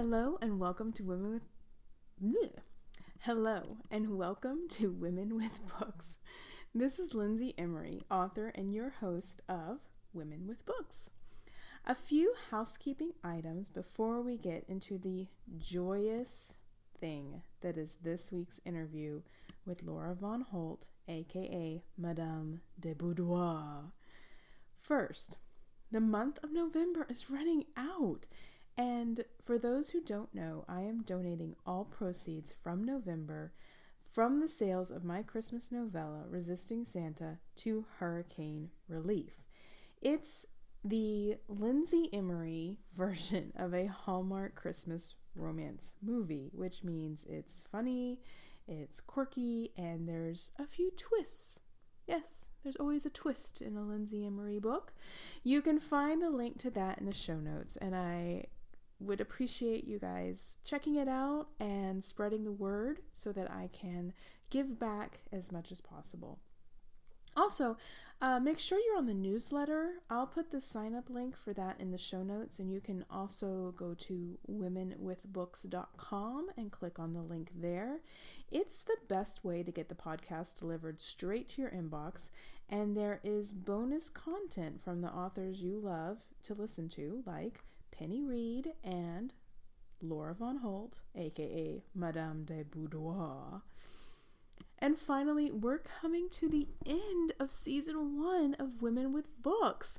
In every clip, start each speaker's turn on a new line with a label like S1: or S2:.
S1: Hello and welcome to Women with. Hello and welcome to Women with Books. This is Lindsay Emery, author and your host of Women with Books. A few housekeeping items before we get into the joyous thing that is this week's interview with Laura Von Holt, aka Madame de Boudoir. First, the month of November is running out. And for those who don't know, I am donating all proceeds from November from the sales of my Christmas novella, Resisting Santa, to hurricane relief. It's the Lindsay Emery version of a Hallmark Christmas romance movie, which means it's funny, it's quirky, and there's a few twists. Yes, there's always a twist in a Lindsay Emery book. You can find the link to that in the show notes, and I would appreciate you guys checking it out and spreading the word so that I can give back as much as possible. Also, uh, make sure you're on the newsletter. I'll put the sign up link for that in the show notes, and you can also go to womenwithbooks.com and click on the link there. It's the best way to get the podcast delivered straight to your inbox, and there is bonus content from the authors you love to listen to, like Penny Reid and Laura Von Holt, aka Madame de Boudoir. And finally, we're coming to the end of season one of Women with Books.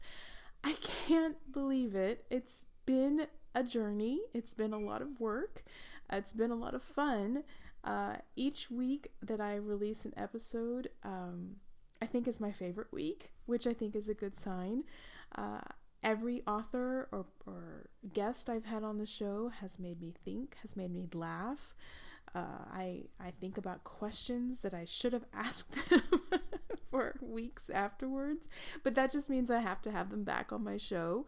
S1: I can't believe it. It's been a journey, it's been a lot of work, it's been a lot of fun. Uh, each week that I release an episode, um, I think is my favorite week, which I think is a good sign. Uh, every author or, or guest I've had on the show has made me think, has made me laugh. Uh, I I think about questions that I should have asked them for weeks afterwards, but that just means I have to have them back on my show.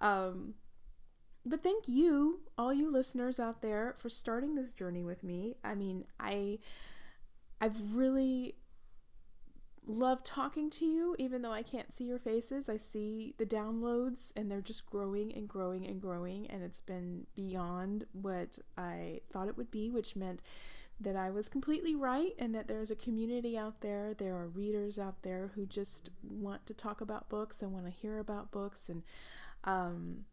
S1: Um, but thank you, all you listeners out there, for starting this journey with me. I mean, I I've really love talking to you, even though I can't see your faces. I see the downloads and they're just growing and growing and growing. And it's been beyond what I thought it would be, which meant that I was completely right and that there's a community out there. There are readers out there who just want to talk about books and want to hear about books. And, um,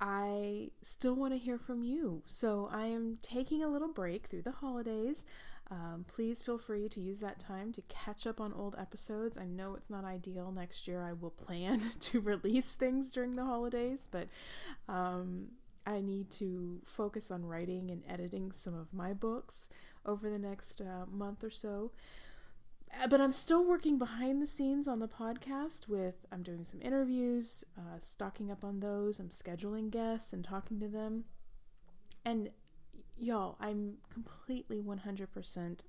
S1: I still want to hear from you. So I am taking a little break through the holidays. Um, please feel free to use that time to catch up on old episodes. I know it's not ideal. Next year, I will plan to release things during the holidays, but um, I need to focus on writing and editing some of my books over the next uh, month or so. Uh, but I'm still working behind the scenes on the podcast with I'm doing some interviews, uh, stocking up on those. I'm scheduling guests and talking to them. And y'all, I'm completely 100%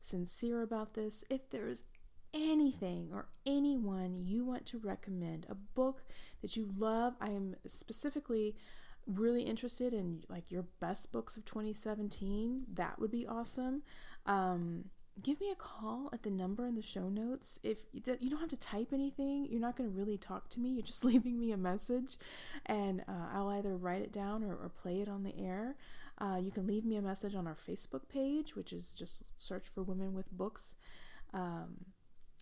S1: sincere about this. If there's anything or anyone you want to recommend, a book that you love, I am specifically really interested in like your best books of 2017. That would be awesome. Um, give me a call at the number in the show notes. If you don't have to type anything, you're not going to really talk to me. You're just leaving me a message, and uh, I'll either write it down or, or play it on the air. Uh, you can leave me a message on our Facebook page, which is just search for Women with Books. Um,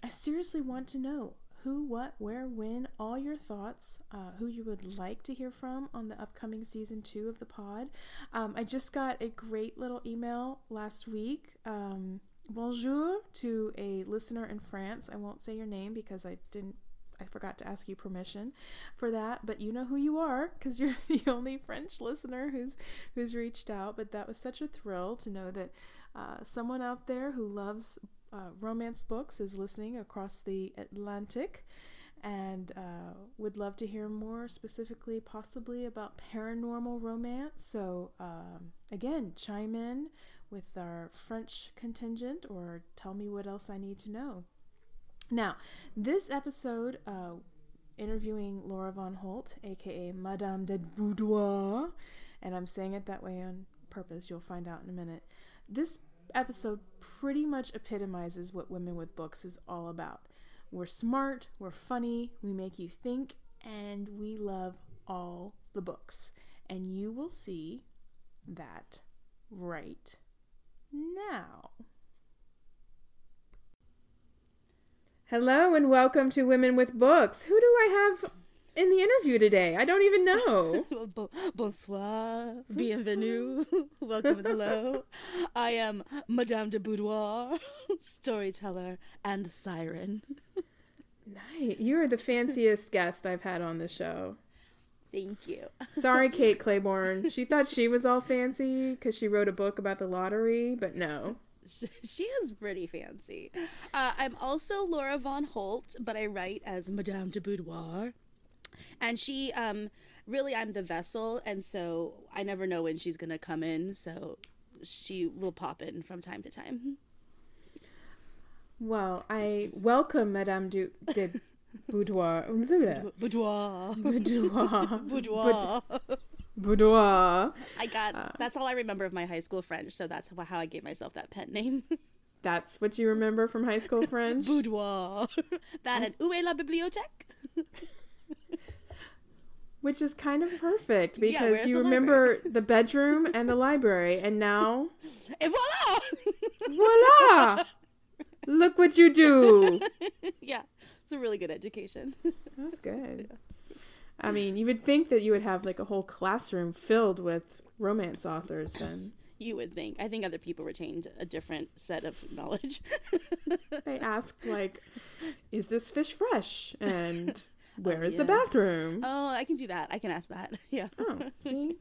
S1: I seriously want to know who, what, where, when, all your thoughts, uh, who you would like to hear from on the upcoming season two of the pod. Um, I just got a great little email last week. Um, bonjour to a listener in France. I won't say your name because I didn't I forgot to ask you permission for that, but you know who you are because you're the only French listener who's who's reached out. But that was such a thrill to know that uh, someone out there who loves uh, romance books is listening across the Atlantic and uh, would love to hear more specifically, possibly about paranormal romance. So, um, again, chime in with our French contingent or tell me what else I need to know. Now, this episode, uh, interviewing Laura Von Holt, aka Madame de Boudoir, and I'm saying it that way on purpose, you'll find out in a minute. This episode pretty much epitomizes what Women with Books is all about. We're smart, we're funny, we make you think, and we love all the books. And you will see that right now. Hello and welcome to Women with Books. Who do I have in the interview today? I don't even know.
S2: Bonsoir, bienvenue, welcome, hello. I am Madame de Boudoir, storyteller and siren.
S1: Nice. You're the fanciest guest I've had on the show.
S2: Thank you.
S1: Sorry, Kate Claiborne. She thought she was all fancy because she wrote a book about the lottery, but no.
S2: She is pretty fancy. Uh, I'm also Laura Von Holt, but I write as Madame de Boudoir. And she, um, really, I'm the vessel, and so I never know when she's gonna come in, so she will pop in from time to time.
S1: Well, I welcome Madame du- de Boudoir.
S2: Boudoir.
S1: Boudoir.
S2: Boudoir.
S1: Boudoir.
S2: I got, uh, that's all I remember of my high school French, so that's how I gave myself that pet name.
S1: That's what you remember from high school French?
S2: Boudoir. that and Où est la bibliothèque?
S1: Which is kind of perfect because
S2: where's
S1: you
S2: the
S1: remember the bedroom and the library, and now,
S2: Et voila!
S1: voila! Look what you do.
S2: yeah, it's a really good education.
S1: That's good. I mean, you would think that you would have like a whole classroom filled with romance authors then.
S2: You would think. I think other people retained a different set of knowledge.
S1: They ask like, "Is this fish fresh?" and "Where is
S2: yeah.
S1: the bathroom?"
S2: oh, I can do that. I can ask that. Yeah.
S1: Oh, see.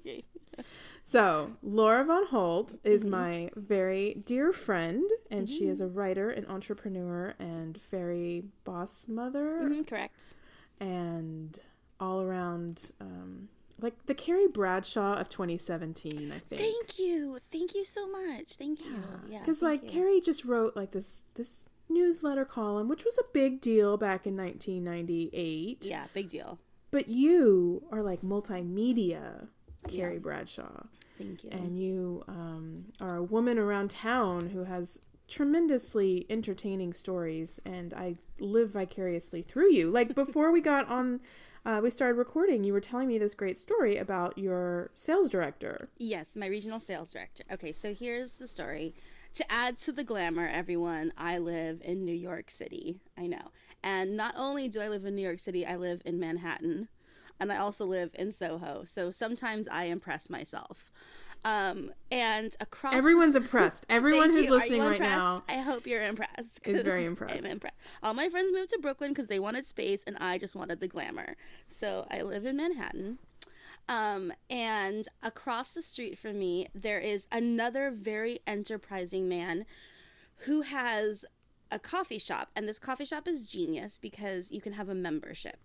S1: So, Laura Von Holt is
S2: Mm-hmm.
S1: my very dear friend, and she is a writer, an entrepreneur, and fairy boss mother,
S2: Mhm, correct.
S1: and all around, um, like the Carrie Bradshaw of 2017, I think.
S2: Thank you. Thank you so much. Thank you. Yeah.
S1: Because like
S2: you.
S1: Carrie just wrote like this this newsletter column, which was a big deal back in 1998.
S2: Yeah, big deal.
S1: But you are like multimedia, Carrie Bradshaw.
S2: Thank you.
S1: and you um, are a woman around town who has tremendously entertaining stories and i live vicariously through you like before we got on uh, we started recording you were telling me this great story about your sales director
S2: Yes, my regional sales director. Okay, so here's the story. To add to the glamour, everyone, I live in New York City. I know. And not only do I live in New York City, I live in Manhattan. And I also live in Soho. So sometimes I impress myself. Um, and across
S1: everyone's impressed everyone who's
S2: you.
S1: Listening right now?
S2: I hope you're impressed.
S1: is very impressed.
S2: I'm impressed. All my friends moved to Brooklyn because they wanted space, and I just wanted the glamour. So I live in Manhattan. Um, and across the street from me, there is another very enterprising man who has a coffee shop. And this coffee shop is genius because you can have a membership.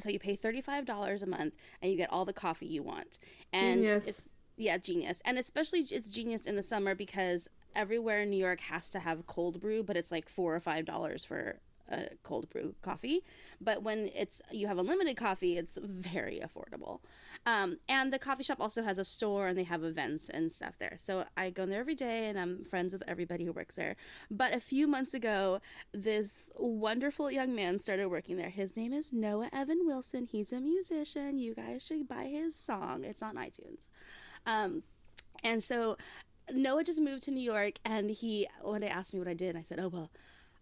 S2: So you pay $35 a month and you get all the coffee you want. And
S1: Genius.
S2: it's yeah, genius. And especially it's genius in the summer because everywhere in New York has to have cold brew, but it's like 4 or 5 dollars for a cold brew coffee. But when it's you have unlimited coffee, it's very affordable. Um, and the coffee shop also has a store and they have events and stuff there. So I go in there every day and I'm friends with everybody who works there. But a few months ago, this wonderful young man started working there. His name is Noah Evan Wilson. He's a musician. You guys should buy his song. It's on iTunes. Um, and so Noah just moved to New York and he one day asked me what I did and I said, "Oh, well,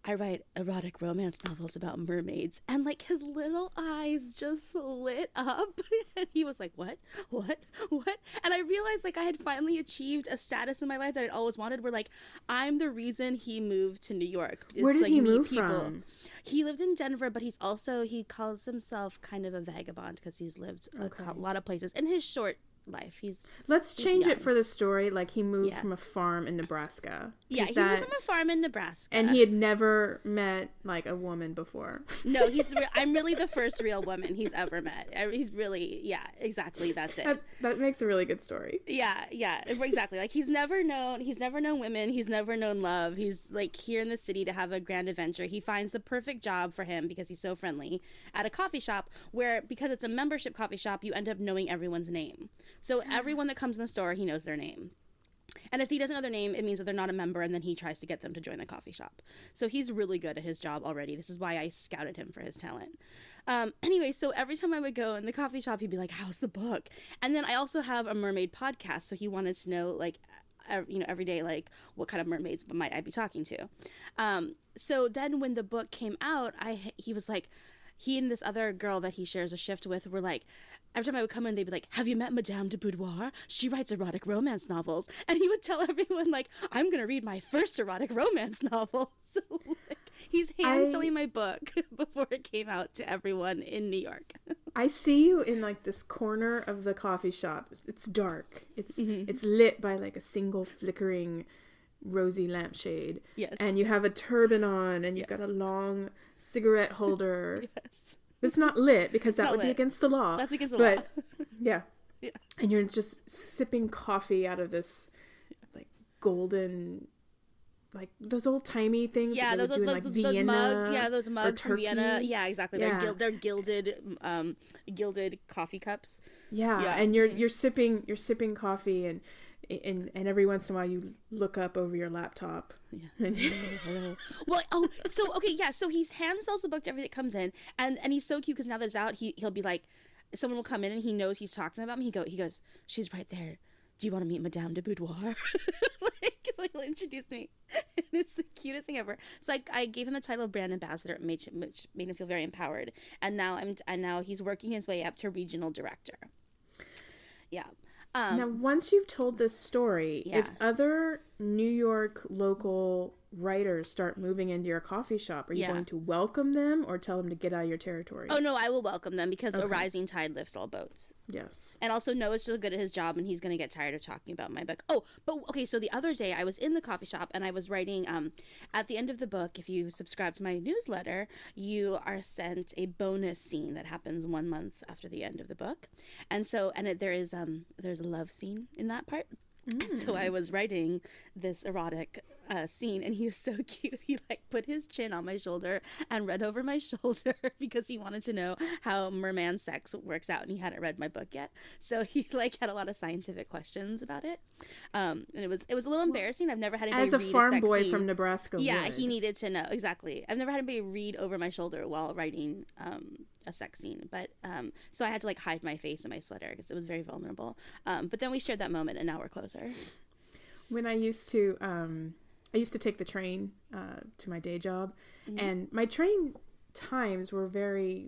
S2: I write erotic romance novels about mermaids." And like his little eyes just lit up and he was like, "What? What? What?" And I realized like I had finally achieved a status in my life that I'd always wanted where like I'm the reason he moved to New York. It's
S1: Where did
S2: like,
S1: he move from?
S2: He lived in Denver, but he's also he calls himself kind of a vagabond because he's lived a
S1: Okay.
S2: co- lot of places in his short life. He's
S1: let's change
S2: young.
S1: it for the story like he moved
S2: Yeah.
S1: from a farm in nebraska
S2: yeah, he
S1: that-
S2: from a farm in Nebraska.
S1: and he had never met like a woman before
S2: no, he's re- I'm really the first real woman he's ever met. He's really yeah, exactly. That's it.
S1: that, that makes a really good story
S2: Yeah, yeah, exactly. Like he's never known he's never known women, he's never known love. He's like here in the city to have a grand adventure. He finds the perfect job for him because he's so friendly at a coffee shop where because it's a membership coffee shop, you end up knowing everyone's name. So ah. everyone that comes in the store, he knows their name. And if he doesn't know their name, it means that they're not a member, and then he tries to get them to join the coffee shop. So he's really good at his job already. This is why I scouted him for his talent. Um, anyway, so every time I would go in the coffee shop, he'd be like, "How's the book?" And then I also have a mermaid podcast, so he wanted to know like. You know, every day, like what kind of mermaids might I be talking to? Um, so then, when the book came out, I he was like, he and this other girl that he shares a shift with were like, every time I would come in, they'd be like, "Have you met Madame de Boudoir? She writes erotic romance novels." And he would tell everyone like, "I'm gonna read my first erotic romance novel." So like, he's hand
S1: I-
S2: my book before it came out to everyone in New York.
S1: I see you in like this corner of the coffee shop. It's dark. It's
S2: Mm-hmm.
S1: it's lit by like a single flickering rosy lampshade.
S2: Yes.
S1: And you have a turban on and you've got a long cigarette holder.
S2: yes.
S1: It's not lit because that would be against the law.
S2: That's against the
S1: but,
S2: law.
S1: yeah.
S2: Yeah.
S1: And you're just sipping coffee out of this like golden like those old timey things
S2: Yeah, those those,
S1: in, like
S2: those, mugs. Yeah, those mugs from Vienna. Yeah, exactly.
S1: Yeah.
S2: They're, gil- they're gilded, um, gilded coffee cups.
S1: Yeah,
S2: Yeah.
S1: and you're you're sipping you're sipping coffee and and and every once in a while you look up over your laptop. Yeah.
S2: Well, oh, so okay, yeah. So he hand sells the book to everybody that comes in, and and he's so cute because now that it's out, he he'll be like, someone will come in and he knows he's talking about me. He go he goes, she's right there. Do you want to meet Madame de Boudoir? like, he'll introduce me. And it's the cutest thing ever. So I, I gave him the title of brand ambassador, which, which made him feel very empowered. And now I'm and now he's working his way up to regional director. Yeah. Um,
S1: now, once you've told this story, if other New York local writers start moving into your coffee shop, are you
S2: Yeah.
S1: going to welcome them or tell them to get out of your territory?
S2: oh no, I will welcome them because a rising tide lifts all boats.
S1: yes.
S2: And also Noah's still good at his job and he's gonna get tired of talking about my book. Oh, but okay, so the other day I was in the coffee shop and I was writing um at the end of the book, if you subscribe to my newsletter, you are sent a bonus scene that happens one month after the end of the book. And so and it, there is um there's a love scene in that part. And so I was writing this erotic uh, scene, and he was so cute. He like put his chin on my shoulder and read over my shoulder because he wanted to know how merman sex works out, and he hadn't read my book yet. So he like had a lot of scientific questions about it, um, and it was it was a little embarrassing. I've never had anybody
S1: As a
S2: read
S1: farm
S2: sex
S1: boy
S2: scene.
S1: from Nebraska,
S2: Yeah,
S1: would.
S2: he needed to know exactly. I've never had anybody read over my shoulder while writing um, a sex scene, but um, so I had to like hide my face in my sweater because it was very vulnerable. Um, but then we shared that moment, and now we're closer.
S1: when I used to um I used to take the train uh, to my day job and my train times were very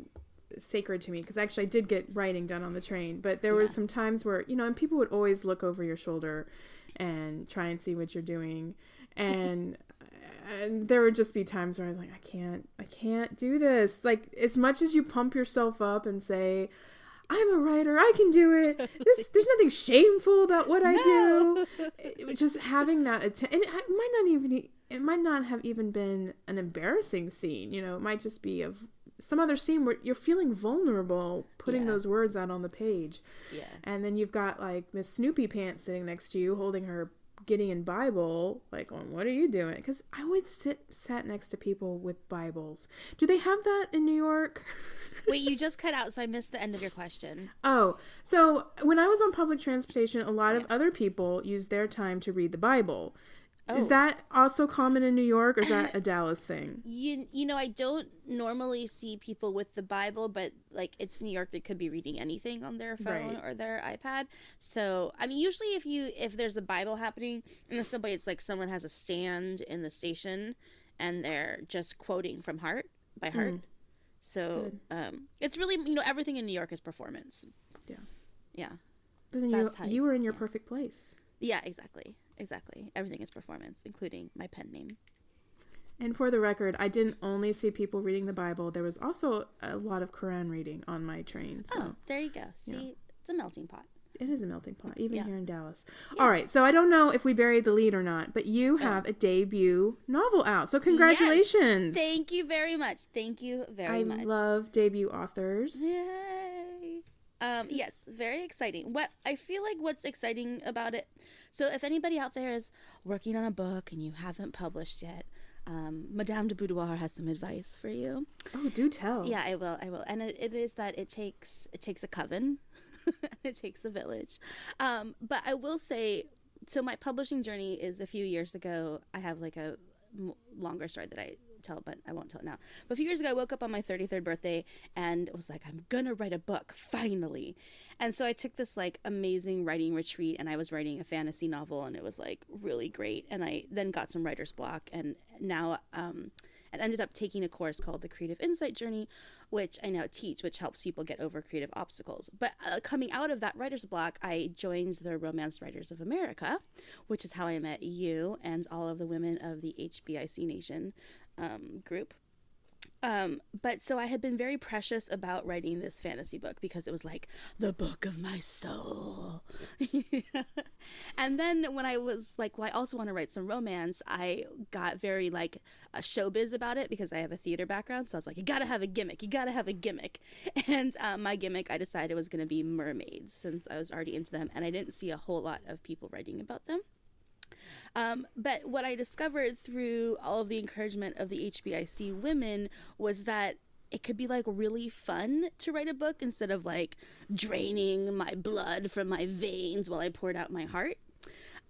S1: sacred to me because actually I did get writing done on the train but there were some times where you know and people would always look over your shoulder and try and see what you're doing and and there would just be times where I'm like I can't I can't do this like as much as you pump yourself up and say I'm a writer. I can do it. This, there's nothing shameful about what I do. It- just having that atten- and it might not even it might not have even been an embarrassing scene. You know, it might just be of some other scene where you're feeling vulnerable, putting
S2: Yeah.
S1: those words out on the page,
S2: Yeah.
S1: and then you've got like Miss Snoopy Pants sitting next to you, holding her Gideon Bible, like, going, "What are you doing?" Because I always sit sat next to people with Bibles. Do they have that in New York?
S2: Wait, you just cut out, so I missed the end of your question.
S1: Oh, so when I was on public transportation, a lot of other people use their time to read the Bible. Is
S2: Oh.
S1: that also common in New York, or is that a Dallas thing?
S2: You you know I don't normally see people with the Bible, but like it's New York, they could be reading anything on their phone
S1: Right.
S2: or their iPad. So I mean, usually if you if there's a Bible happening in the subway, it's like someone has a stand in the station and they're just quoting from heart by heart. So um, it's really you know everything in New York is performance.
S1: Yeah.
S2: Yeah.
S1: Then you,
S2: That's how
S1: you
S2: you-
S1: were in your perfect place.
S2: Yeah, exactly. Exactly. Everything is performance, including my pen name.
S1: And for the record, I didn't only see people reading the Bible. There was also a lot of Quran reading on my train. So
S2: Oh, there you go. See, it's a melting pot.
S1: it is a melting pot, even
S2: Yeah.
S1: here in Dallas. All right, so I don't know if we buried the lead or not, but you oh. have a debut novel out. So congratulations.
S2: Thank you very much. Thank you very
S1: I
S2: much.
S1: I love debut authors.
S2: Yay. Um, yes, very exciting. What I feel like what's exciting about it. So, if anybody out there is working on a book and you haven't published yet, um, Madame de Boudoir has some advice for you.
S1: Oh, do tell.
S2: Yeah, I will. I will. And it, it is that it takes it takes a coven, it takes a village. Um, but I will say so my publishing journey is a few years ago. I have like a m- longer story that I tell, but I won't tell it now. But a few years ago, I woke up on my 33rd birthday and was like, I'm gonna write a book finally. And so I took this like amazing writing retreat, and I was writing a fantasy novel, and it was like really great. And I then got some writer's block, and now um, and ended up taking a course called the Creative Insight Journey, which I now teach, which helps people get over creative obstacles. But uh, coming out of that writer's block, I joined the Romance Writers of America, which is how I met you and all of the women of the HBIC Nation um, group. Um, but so I had been very precious about writing this fantasy book because it was like the book of my soul. and then when I was like, well, I also want to write some romance, I got very like a showbiz about it because I have a theater background. So I was like, you gotta have a gimmick, you gotta have a gimmick. And um, my gimmick, I decided was to be mermaids since I was already into them and I didn't see a whole lot of people writing about them. Um, but what I discovered through all of the encouragement of the HBIC women was that it could be like really fun to write a book instead of like draining my blood from my veins while I poured out my heart.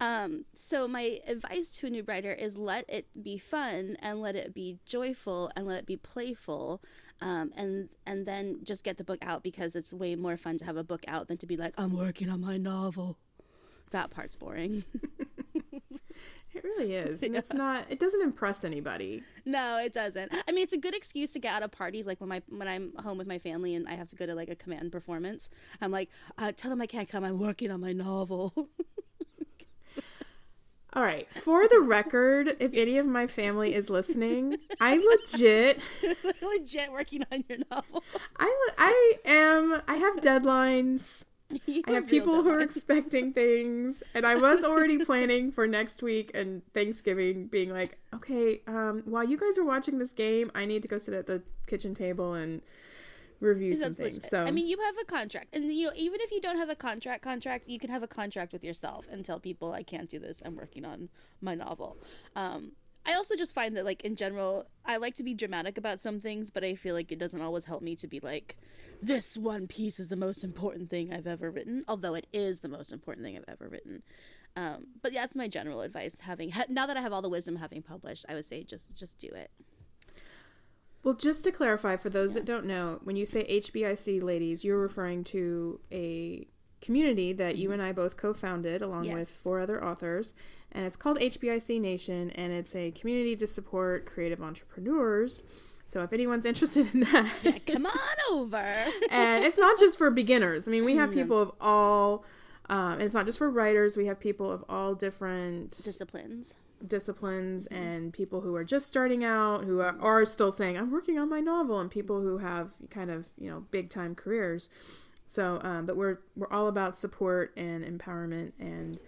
S2: Um, so my advice to a new writer is let it be fun and let it be joyful and let it be playful. Um, and and then just get the book out because it's way more fun to have a book out than to be like I'm working on my novel. That part's boring.
S1: It really is. And it's not it doesn't impress anybody.
S2: No, it doesn't. I mean, it's a good excuse to get out of parties. Like when my when I'm home with my family and I have to go to like a command performance, I'm like, uh, tell them I can't come. I'm working on my novel.
S1: All right. For the record, if any of my family is listening, I legit
S2: legit working on your novel.
S1: I I am I have deadlines. I have people who are expecting things, and I was already planning for next week and Thanksgiving, being like, okay, um, while you guys are watching this game, I need to go sit at the kitchen table and review some things. Legit. So
S2: I mean, you have a contract, and you know, even if you don't have a contract, contract, you can have a contract with yourself and tell people, I can't do this. I'm working on my novel. Um, I also just find that, like in general, I like to be dramatic about some things, but I feel like it doesn't always help me to be like this one piece is the most important thing I've ever written, although it is the most important thing I've ever written. Um, but yeah, that's my general advice. Having now that I have all the wisdom having published, I would say just just do it.
S1: Well, just to clarify for those yeah. that don't know, when you say HBIC ladies, you're referring to a community that you mm-hmm. and I both co-founded along yes. with four other authors, and it's called HBIC Nation, and it's a community to support creative entrepreneurs so if anyone's interested in that,
S2: yeah, come on over.
S1: and it's not just for beginners. I mean, we have people of all, um, and it's not just for writers. We have people of all different
S2: disciplines,
S1: disciplines, mm-hmm. and people who are just starting out, who are, are still saying, "I'm working on my novel," and people who have kind of you know big time careers. So, um, but we're we're all about support and empowerment and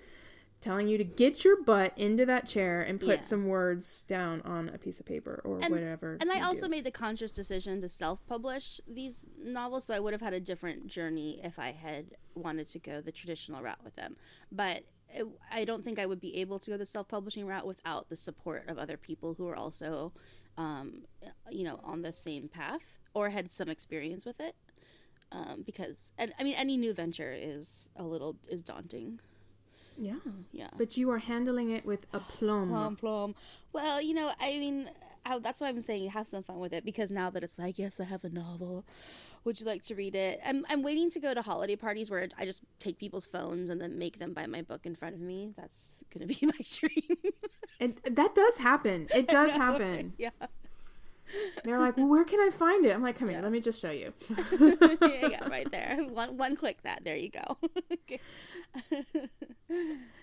S1: telling you to get your butt into that chair and put yeah. some words down on a piece of paper or
S2: and,
S1: whatever.
S2: And I also do. made the conscious decision to self-publish these novels, so I would have had a different journey if I had wanted to go the traditional route with them. But it, I don't think I would be able to go the self-publishing route without the support of other people who are also, um, you know, on the same path or had some experience with it. Um, because, and I mean, any new venture is a little is daunting.
S1: Yeah. Yeah. But you are handling it with aplomb.
S2: Plum, plum. Well, you know, I mean, I, that's why I'm saying have some fun with it because now that it's like, yes, I have a novel. Would you like to read it? I'm, I'm waiting to go to holiday parties where I just take people's phones and then make them buy my book in front of me. That's going to be my dream.
S1: and that does happen. It does happen.
S2: Yeah.
S1: They're like, well, where can I find it? I'm like, come here, let me just show you.
S2: yeah, right there. One one click that. There you go.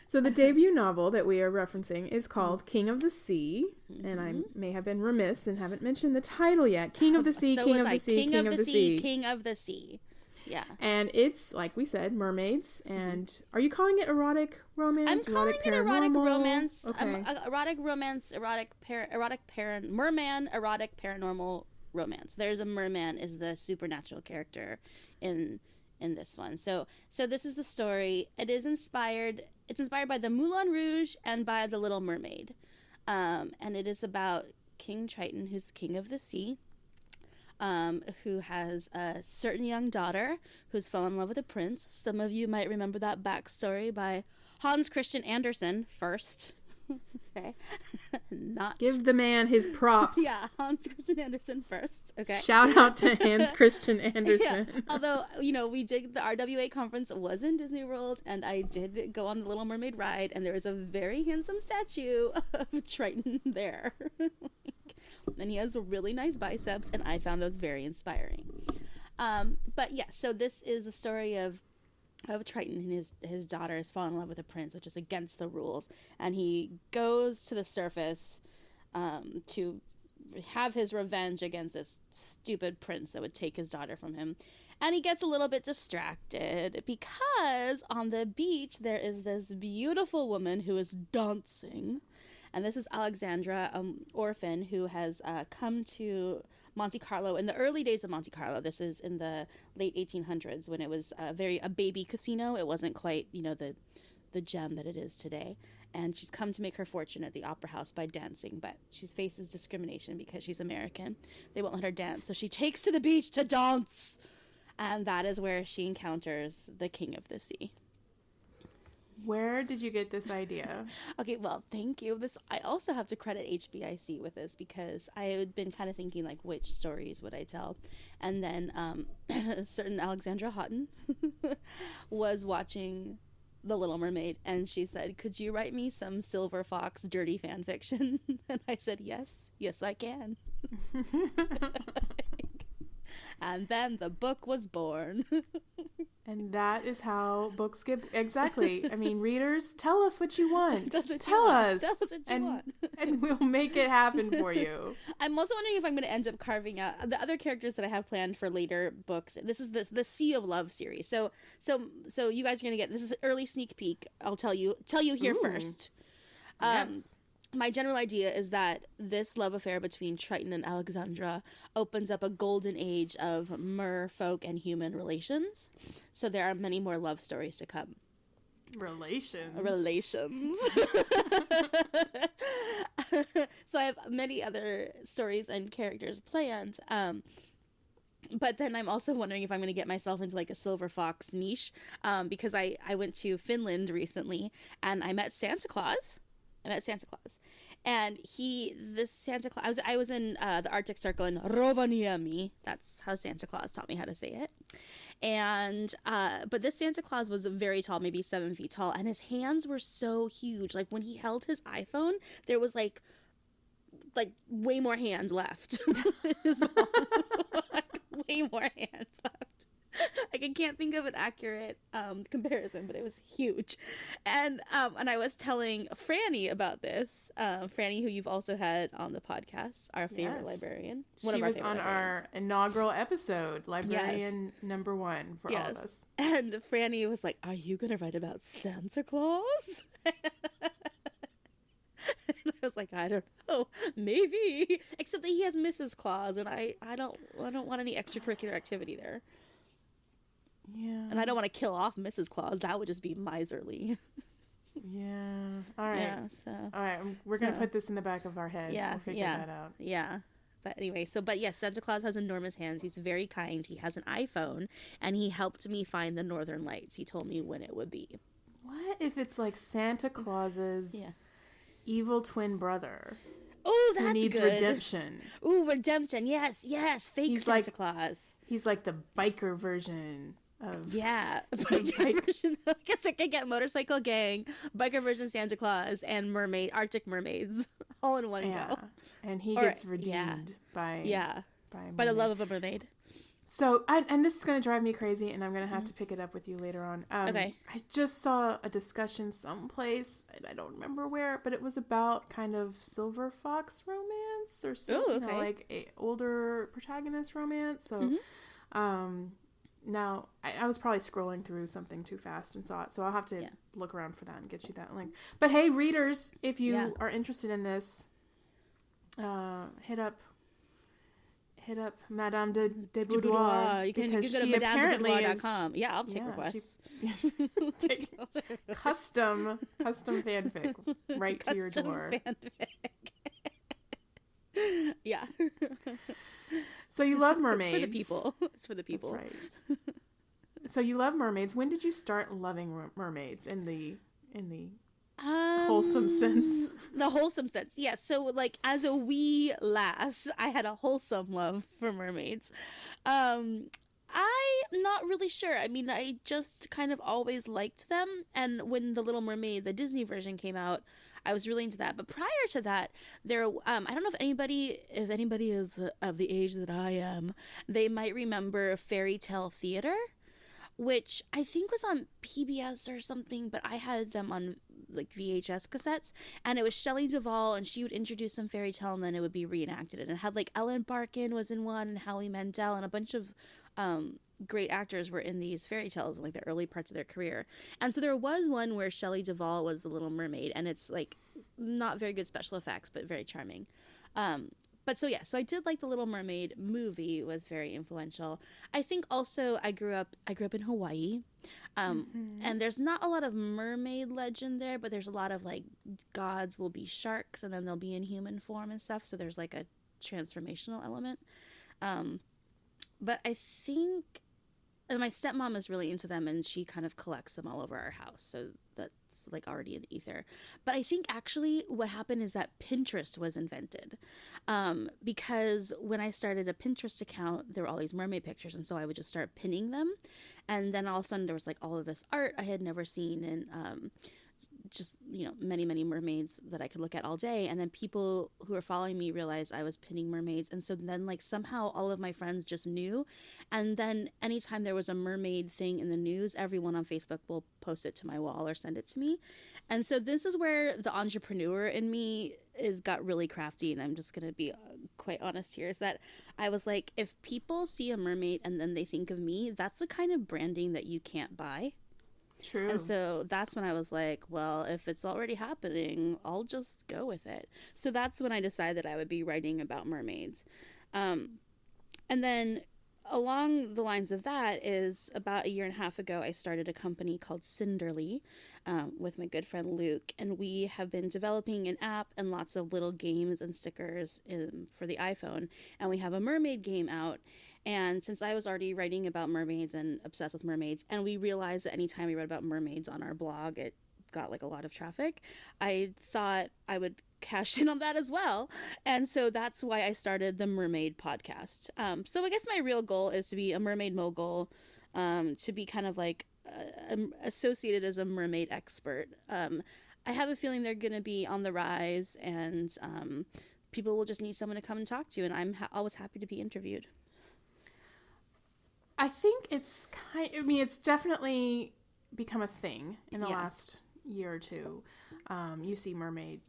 S1: so the debut novel that we are referencing is called King of the Sea, mm-hmm. and I mm-hmm. may have been remiss and haven't mentioned the title yet. King of the Sea, so King of the Sea,
S2: King, King of, the, sea, King of the Sea. Yeah.
S1: And it's like we said, mermaids. And mm-hmm. are you calling it erotic romance?
S2: I'm calling erotic it erotic romance. Okay. Um, erotic romance, erotic par- erotic parent merman, erotic paranormal romance. There's a merman is the supernatural character in in this one. So so this is the story. It is inspired. It's inspired by the Moulin Rouge and by the Little Mermaid, um, and it is about King Triton, who's king of the sea. Um, who has a certain young daughter who's fallen in love with a prince. Some of you might remember that backstory by Hans Christian Andersen first. okay, not
S1: Give the man his props.
S2: yeah, Hans Christian Andersen first. Okay.
S1: Shout out to Hans Christian Andersen.
S2: Yeah. Although, you know, we did the RWA conference was in Disney World and I did go on the Little Mermaid ride and there was a very handsome statue of Triton there. And he has really nice biceps and I found those very inspiring. Um, but yeah, so this is a story of of Triton and his his daughter has fallen in love with a prince, which is against the rules, and he goes to the surface um, to have his revenge against this stupid prince that would take his daughter from him. And he gets a little bit distracted because on the beach there is this beautiful woman who is dancing. And this is Alexandra, an orphan who has uh, come to Monte Carlo in the early days of Monte Carlo. This is in the late 1800s when it was a very a baby casino. It wasn't quite you know the the gem that it is today. And she's come to make her fortune at the opera house by dancing, but she faces discrimination because she's American. They won't let her dance, so she takes to the beach to dance. And that is where she encounters the king of the sea.
S1: Where did you get this idea?
S2: Okay, well, thank you. This I also have to credit HBIC with this because I had been kind of thinking like which stories would I tell, and then um, a certain Alexandra Houghton was watching The Little Mermaid, and she said, "Could you write me some Silver Fox dirty fan fiction?" and I said, "Yes, yes, I can." and then the book was born.
S1: And that is how books get exactly. I mean, readers, tell us what you want.
S2: Tell us what you
S1: tell
S2: want.
S1: us.
S2: Tell us what you
S1: and,
S2: want.
S1: and we'll make it happen for you.
S2: I'm also wondering if I'm going to end up carving out the other characters that I have planned for later books. This is the the Sea of Love series. So so so you guys are going to get this is an early sneak peek. I'll tell you tell you here
S1: Ooh.
S2: first. Um,
S1: yes.
S2: My general idea is that this love affair between Triton and Alexandra opens up a golden age of merfolk and human relations. So there are many more love stories to come.
S1: Relations.
S2: Relations. so I have many other stories and characters planned. Um, but then I'm also wondering if I'm going to get myself into like a silver fox niche um, because I, I went to Finland recently and I met Santa Claus. I met Santa Claus. And he, this Santa Claus, I was, I was in uh, the Arctic Circle in Rovaniemi. That's how Santa Claus taught me how to say it. And, uh, but this Santa Claus was very tall, maybe seven feet tall, and his hands were so huge. Like when he held his iPhone, there was like, like way more hands left. his palm. like way more hands left. Like I can't think of an accurate um, comparison, but it was huge. And um, and I was telling Franny about this. Uh, Franny, who you've also had on the podcast, our favorite
S1: Yes.
S2: librarian.
S1: She
S2: our
S1: was on
S2: librarians.
S1: our inaugural episode, librarian number one for all of us.
S2: And Franny was like, Are you going to write about Santa Claus? and I was like, I don't know, maybe. Except that he has Mrs. Claus, and I, I don't, I don't want any extracurricular activity there,
S1: Yeah.
S2: and I don't want to kill off Mrs. Claus. That would just be miserly.
S1: Yeah. All right.
S2: Yeah. So
S1: All right. um, We're gonna
S2: Yeah.
S1: put this in the back of our heads.
S2: Yeah,
S1: We'll figure
S2: yeah.
S1: that out.
S2: yeah. But anyway, so but yes, Santa Claus has enormous hands. He's very kind. He has an iPhone, and he helped me find the Northern Lights. He told me when it would be.
S1: What if it's like Santa Claus's
S2: Yeah.
S1: evil twin brother
S2: Oh, that's
S1: who needs
S2: good.
S1: redemption?
S2: Ooh, redemption. Yes, yes. Fake
S1: He's
S2: Santa
S1: like-
S2: Claus.
S1: He's like the biker version of
S2: Yeah.
S1: Bike-
S2: Biker version. I guess I could get motorcycle gang, biker version Santa Claus, and mermaid Arctic mermaids all in one
S1: yeah.
S2: go.
S1: And he
S2: Or-
S1: gets
S2: yeah.
S1: redeemed by
S2: Yeah.
S1: by,
S2: By the love of a mermaid.
S1: So, and, and this is going to drive me crazy, and I'm going to have to pick it up with you later on. Um,
S2: Mm-hmm. Okay.
S1: I just saw a discussion someplace, and I don't remember where, but it was about kind of silver fox romance or something,
S2: Ooh, okay.
S1: like a older protagonist romance. So,
S2: Mhm.
S1: um, now I, I was probably scrolling through something too fast and saw it, so I'll have to
S2: Yeah.
S1: look around for that and get you that link. But hey, readers, if you
S2: Yeah.
S1: are interested in this, uh, hit up. Hit up Madame de, de
S2: De
S1: Boudoir,
S2: You can,
S1: because
S2: can go to
S1: she apparently is
S2: madamedeboudoir.com. Yeah, I'll take
S1: yeah,
S2: requests.
S1: take custom custom fanfic right to your door.
S2: fanfic. yeah.
S1: So you love
S2: It's
S1: mermaids.
S2: for the people. It's for the
S1: That's
S2: people.
S1: right. so you love mermaids. When did you start loving mermaids in the in the
S2: Um,
S1: Wholesome sense.
S2: The wholesome sense, yes. So, like, as a wee lass, I had a wholesome love for mermaids. Um, I'm not really sure. I mean, I just kind of always liked them. And when The Little Mermaid, the Disney version, came out, I was really into that. But prior to that, there, um, I don't know if anybody, if anybody is of the age that I am, they might remember Fairy Tale Theater which I think was on PBS or something, but I had them on like VHS cassettes, and it was Shelley Duvall, and she would introduce some fairy tale, and then it would be reenacted, and it had like Ellen Barkin was in one, and Howie Mandel, and a bunch of um, great actors were in these fairy tales in like the early parts of their career, and so there was one where Shelley Duvall was the Little Mermaid, and it's like not very good special effects, but very charming. Um, but so yeah, so I did like the Little Mermaid movie was very influential. I think also I grew up I grew up in Hawaii. Um, and there's not a lot of mermaid legend there, but there's a lot of like gods will be sharks and then they'll be in human form and stuff, so there's like a transformational element. Um, but I think my stepmom is really into them and she kind of collects them all over our house. So that's like already in the ether. But I think actually what happened is that Pinterest was invented. Um, because when I started a Pinterest account, there were all these mermaid pictures. And so I would just start pinning them. And then all of a sudden there was like all of this art I had never seen. And, um, just you know many many mermaids that i could look at all day. And then people who were following me realized i was pinning mermaids. And so then like somehow all of my friends just knew. And then anytime there was a mermaid thing in the news everyone on facebook will post it to my wall or send it to me. And so this is where the entrepreneur in me is got really crafty. And i'm just going to be uh, quite honest here is that i was like if people see a mermaid and then they think of me that's the kind of branding that you can't buy
S1: True.
S2: and so that's when I was like, well, if it's already happening, I'll just go with it. So that's when I decided I would be writing about mermaids. Um, and then along the lines of that is about a year and a half ago, I started a company called Cinderly um, with my good friend Luke, and we have been developing an app and lots of little games and stickers in, for the iPhone. And we have a mermaid game out. And since I was already writing about mermaids and obsessed with mermaids, and we realized that anytime we read about mermaids on our blog, it got like a lot of traffic, I thought I would cash in on that as well. And so that's why I started the Mermaid podcast. Um, so I guess my real goal is to be a mermaid mogul, um, to be kind of like uh, um, associated as a mermaid expert. Um, I have a feeling they're going to be on the rise, and um, people will just need someone to come and talk to, and I'm ha- always happy to be interviewed.
S1: I think it's kind. I mean, it's definitely become a thing in the
S2: Yeah.
S1: last year or two. Um, you see mermaid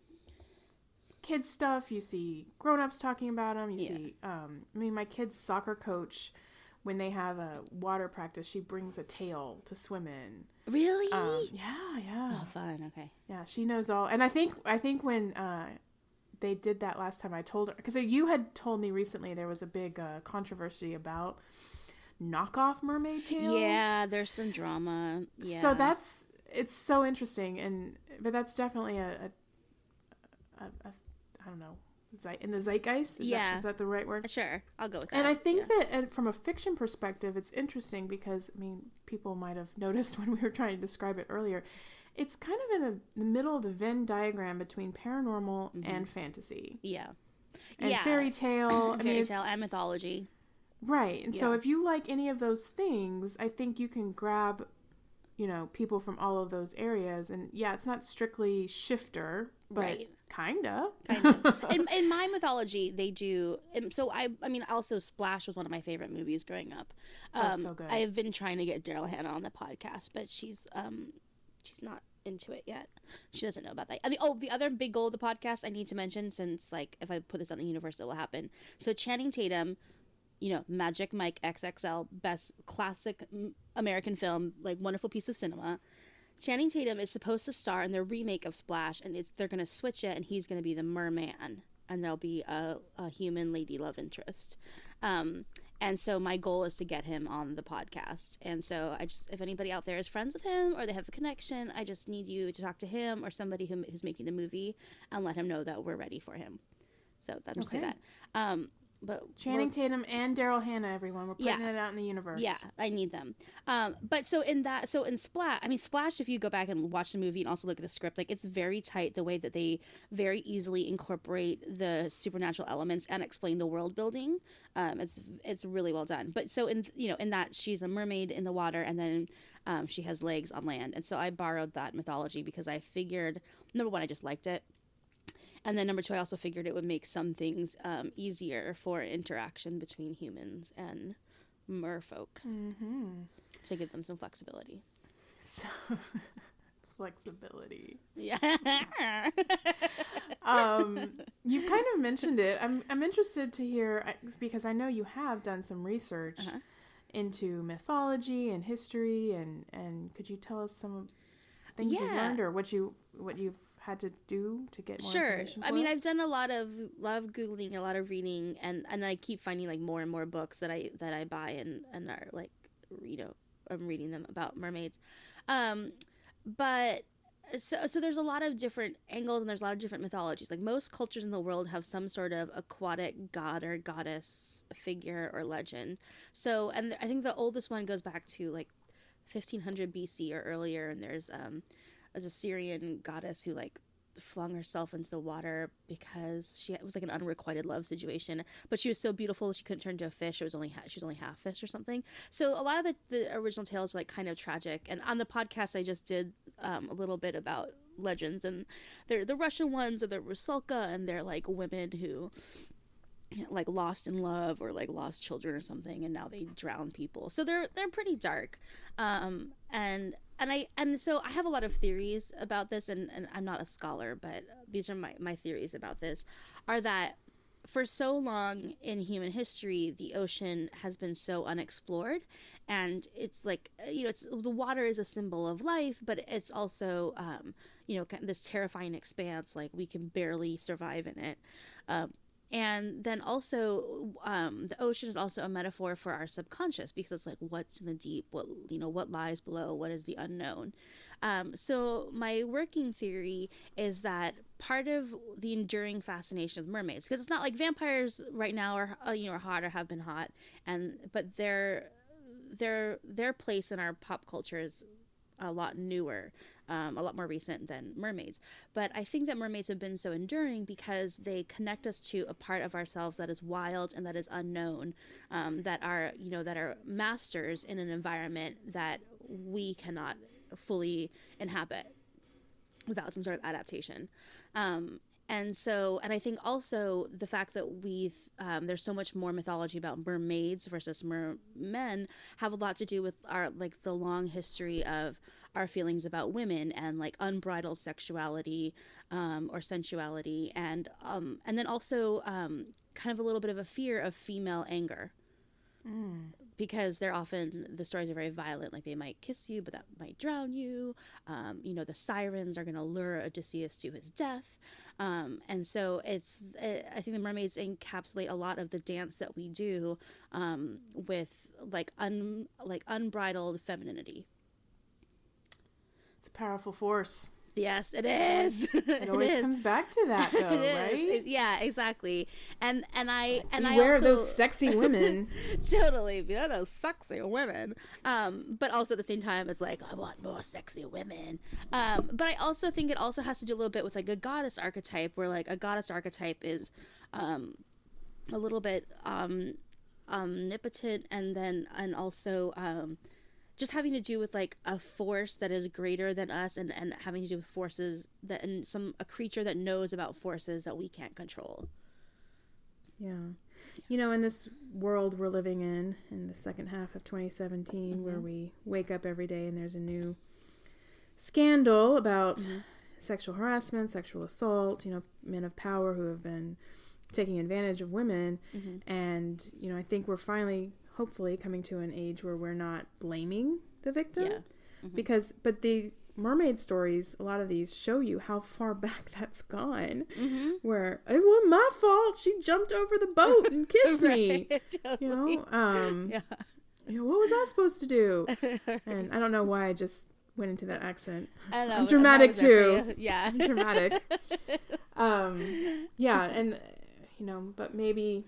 S1: kids stuff. You see grown-ups talking about them. You
S2: Yeah.
S1: see. Um, I mean, my kid's soccer coach, when they have a water practice, she brings a tail to swim in.
S2: Really?
S1: Um, yeah, yeah,
S2: oh, fun. Okay.
S1: yeah. She knows all. And I think I think when uh, they did that last time, I told her because you had told me recently there was a big uh, controversy about knockoff mermaid tails.
S2: Yeah, there's some drama. Yeah.
S1: So that's it's so interesting, and but that's definitely a, a, a, a I don't know, in the zeitgeist. Is
S2: Yeah.
S1: that, is that the right word?
S2: sure. I'll go with that.
S1: And I think
S2: yeah.
S1: that from a fiction perspective, it's interesting because I mean, people might have noticed when we were trying to describe it earlier. It's kind of in the, the middle of the Venn diagram between paranormal and fantasy
S2: yeah,
S1: and
S2: Mm-hmm. Yeah.
S1: fairy tale. I mean,
S2: fairy tale and mythology.
S1: Right. And so if you like any of those things, I think you can grab, you know, people from all of those areas. And yeah, it's not strictly shifter, but
S2: Right.
S1: kinda.
S2: kind of. in, in my mythology, they do. And so I, I mean, also Splash was one of my favorite movies growing up.
S1: Oh,
S2: Um,
S1: so good.
S2: I have been trying to get Daryl Hannah on the podcast, but she's um, she's not into it yet. She doesn't know about that. I mean, oh, the other big goal of the podcast I need to mention, since like if I put this on the universe, it will happen. So Channing Tatum. You know, Magic Mike XXL, best classic American film, like wonderful piece of cinema. Channing Tatum is supposed to star in the remake of Splash, and it's they're gonna switch it, and he's gonna be the merman, and there'll be a, a human lady love interest. Um, and so my goal is to get him on the podcast. And so I just, if anybody out there is friends with him or they have a connection, I just need you to talk to him or somebody who, who's making the movie and let him know that we're ready for him. So that's
S1: Okay.
S2: that. Um, but
S1: Channing
S2: most-
S1: Tatum and Daryl Hannah, everyone. We're putting
S2: Yeah.
S1: it out in the universe.
S2: Yeah, I need them. Um, but so in that, so in Splash, I mean Splash. If you go back and watch the movie and also look at the script, like it's very tight the way that they very easily incorporate the supernatural elements and explain the world building. Um, it's it's really well done. But so in you know in that she's a mermaid in the water and then um, she has legs on land, and so I borrowed that mythology because I figured number one I just liked it. And then number two, I also figured it would make some things um, easier for interaction between humans and merfolk
S1: Mm-hmm.
S2: to give them some flexibility.
S1: So flexibility.
S2: Yeah.
S1: Um, you kind of mentioned it. I'm I'm interested to hear because I know you have done some research
S2: Uh-huh.
S1: into mythology and history, and and could you tell us some things you've learned or what you what you've had to do to get more
S2: sure. I mean,
S1: us?
S2: I've done a lot of lot of googling, a lot of reading, and and I keep finding like more and more books that I that I buy and and are like you know I'm reading them about mermaids, um, but. So, so there's a lot of different angles and there's a lot of different mythologies. Like most cultures in the world have some sort of aquatic god or goddess figure or legend. So, and I think the oldest one goes back to like 1500 BC or earlier, and there's um, a Syrian goddess who like flung herself into the water because she it was like an unrequited love situation. But she was so beautiful she couldn't turn into a fish. It was only she was only half fish or something. So a lot of the, the original tales are like kind of tragic. And on the podcast i just did um, a little bit about legends and they're the russian ones are the rusalka and they're like women who like lost in love or like lost children or something and now they drown people. So they're they're pretty dark. Um and and i and so i have a lot of theories about this and, and i'm not a scholar but these are my my theories about this are that for so long in human history the ocean has been so unexplored and it's like uh, you know it's the water is a symbol of life but it's also um you know this terrifying expanse like we can barely survive in it. Um and then also um, the ocean is also a metaphor for our subconscious because it's like what's in the deep? What you know what lies below? What is the unknown? Um, so my working theory is that part of the enduring fascination of mermaids because it's not like vampires right now are uh, you know are hot or have been hot and but their their their place in our pop culture is a lot newer, um, a lot more recent than mermaids. But I think that mermaids have been so enduring because they connect us to a part of ourselves that is wild and that is unknown, um, that are you know that are masters in an environment that we cannot fully inhabit without some sort of adaptation. Um, and so, and I think also the fact that we've um, there's so much more mythology about mermaids versus mermen have a lot to do with our like the long history of our feelings about women and like unbridled sexuality um, or sensuality, and um, and then also um, kind of a little bit of a fear of female anger because they're often the stories are very violent like they might kiss you but that might drown you. Um, you know the sirens are going to lure odysseus to his death. Um, and so it's uh, i think the mermaids encapsulate a lot of the dance that we do um, with like un like unbridled femininity.
S1: It's a powerful force.
S2: Yes it is
S1: It always
S2: is.
S1: comes back to that, though,
S2: It
S1: right?
S2: It's- yeah exactly and and i and i
S1: Beware
S2: also
S1: those sexy women.
S2: totally be those sexy women um but also at the same time it's like i want more sexy women um but i also think it also has to do a little bit with like a goddess archetype where like a goddess archetype is um a little bit um omnipotent and then and also um just having to do with like a force that is greater than us and and having to do with forces that and some a creature that knows about forces that we can't control
S1: Yeah. You know, in this world we're living in, in the second half of 2017, where mm-hmm. we wake up every day and there's a new scandal about mm-hmm. sexual harassment, sexual assault, you know, men of power who have been taking advantage of women. Mm-hmm. And, you know, I think we're finally, hopefully, coming to an age where we're not blaming the victim.
S2: Yeah.
S1: Because, but the mermaid stories, a lot of these show you how far back that's gone.
S2: mm-hmm.
S1: Where it wasn't my fault. She jumped over the boat and kissed me.
S2: totally.
S1: You know, um,
S2: yeah
S1: you know, what was I supposed to do? And I don't know why I just went into that accent.
S2: I don't know.
S1: I'm dramatic too.
S2: Yeah.
S1: I'm dramatic. um, yeah, and you know, but maybe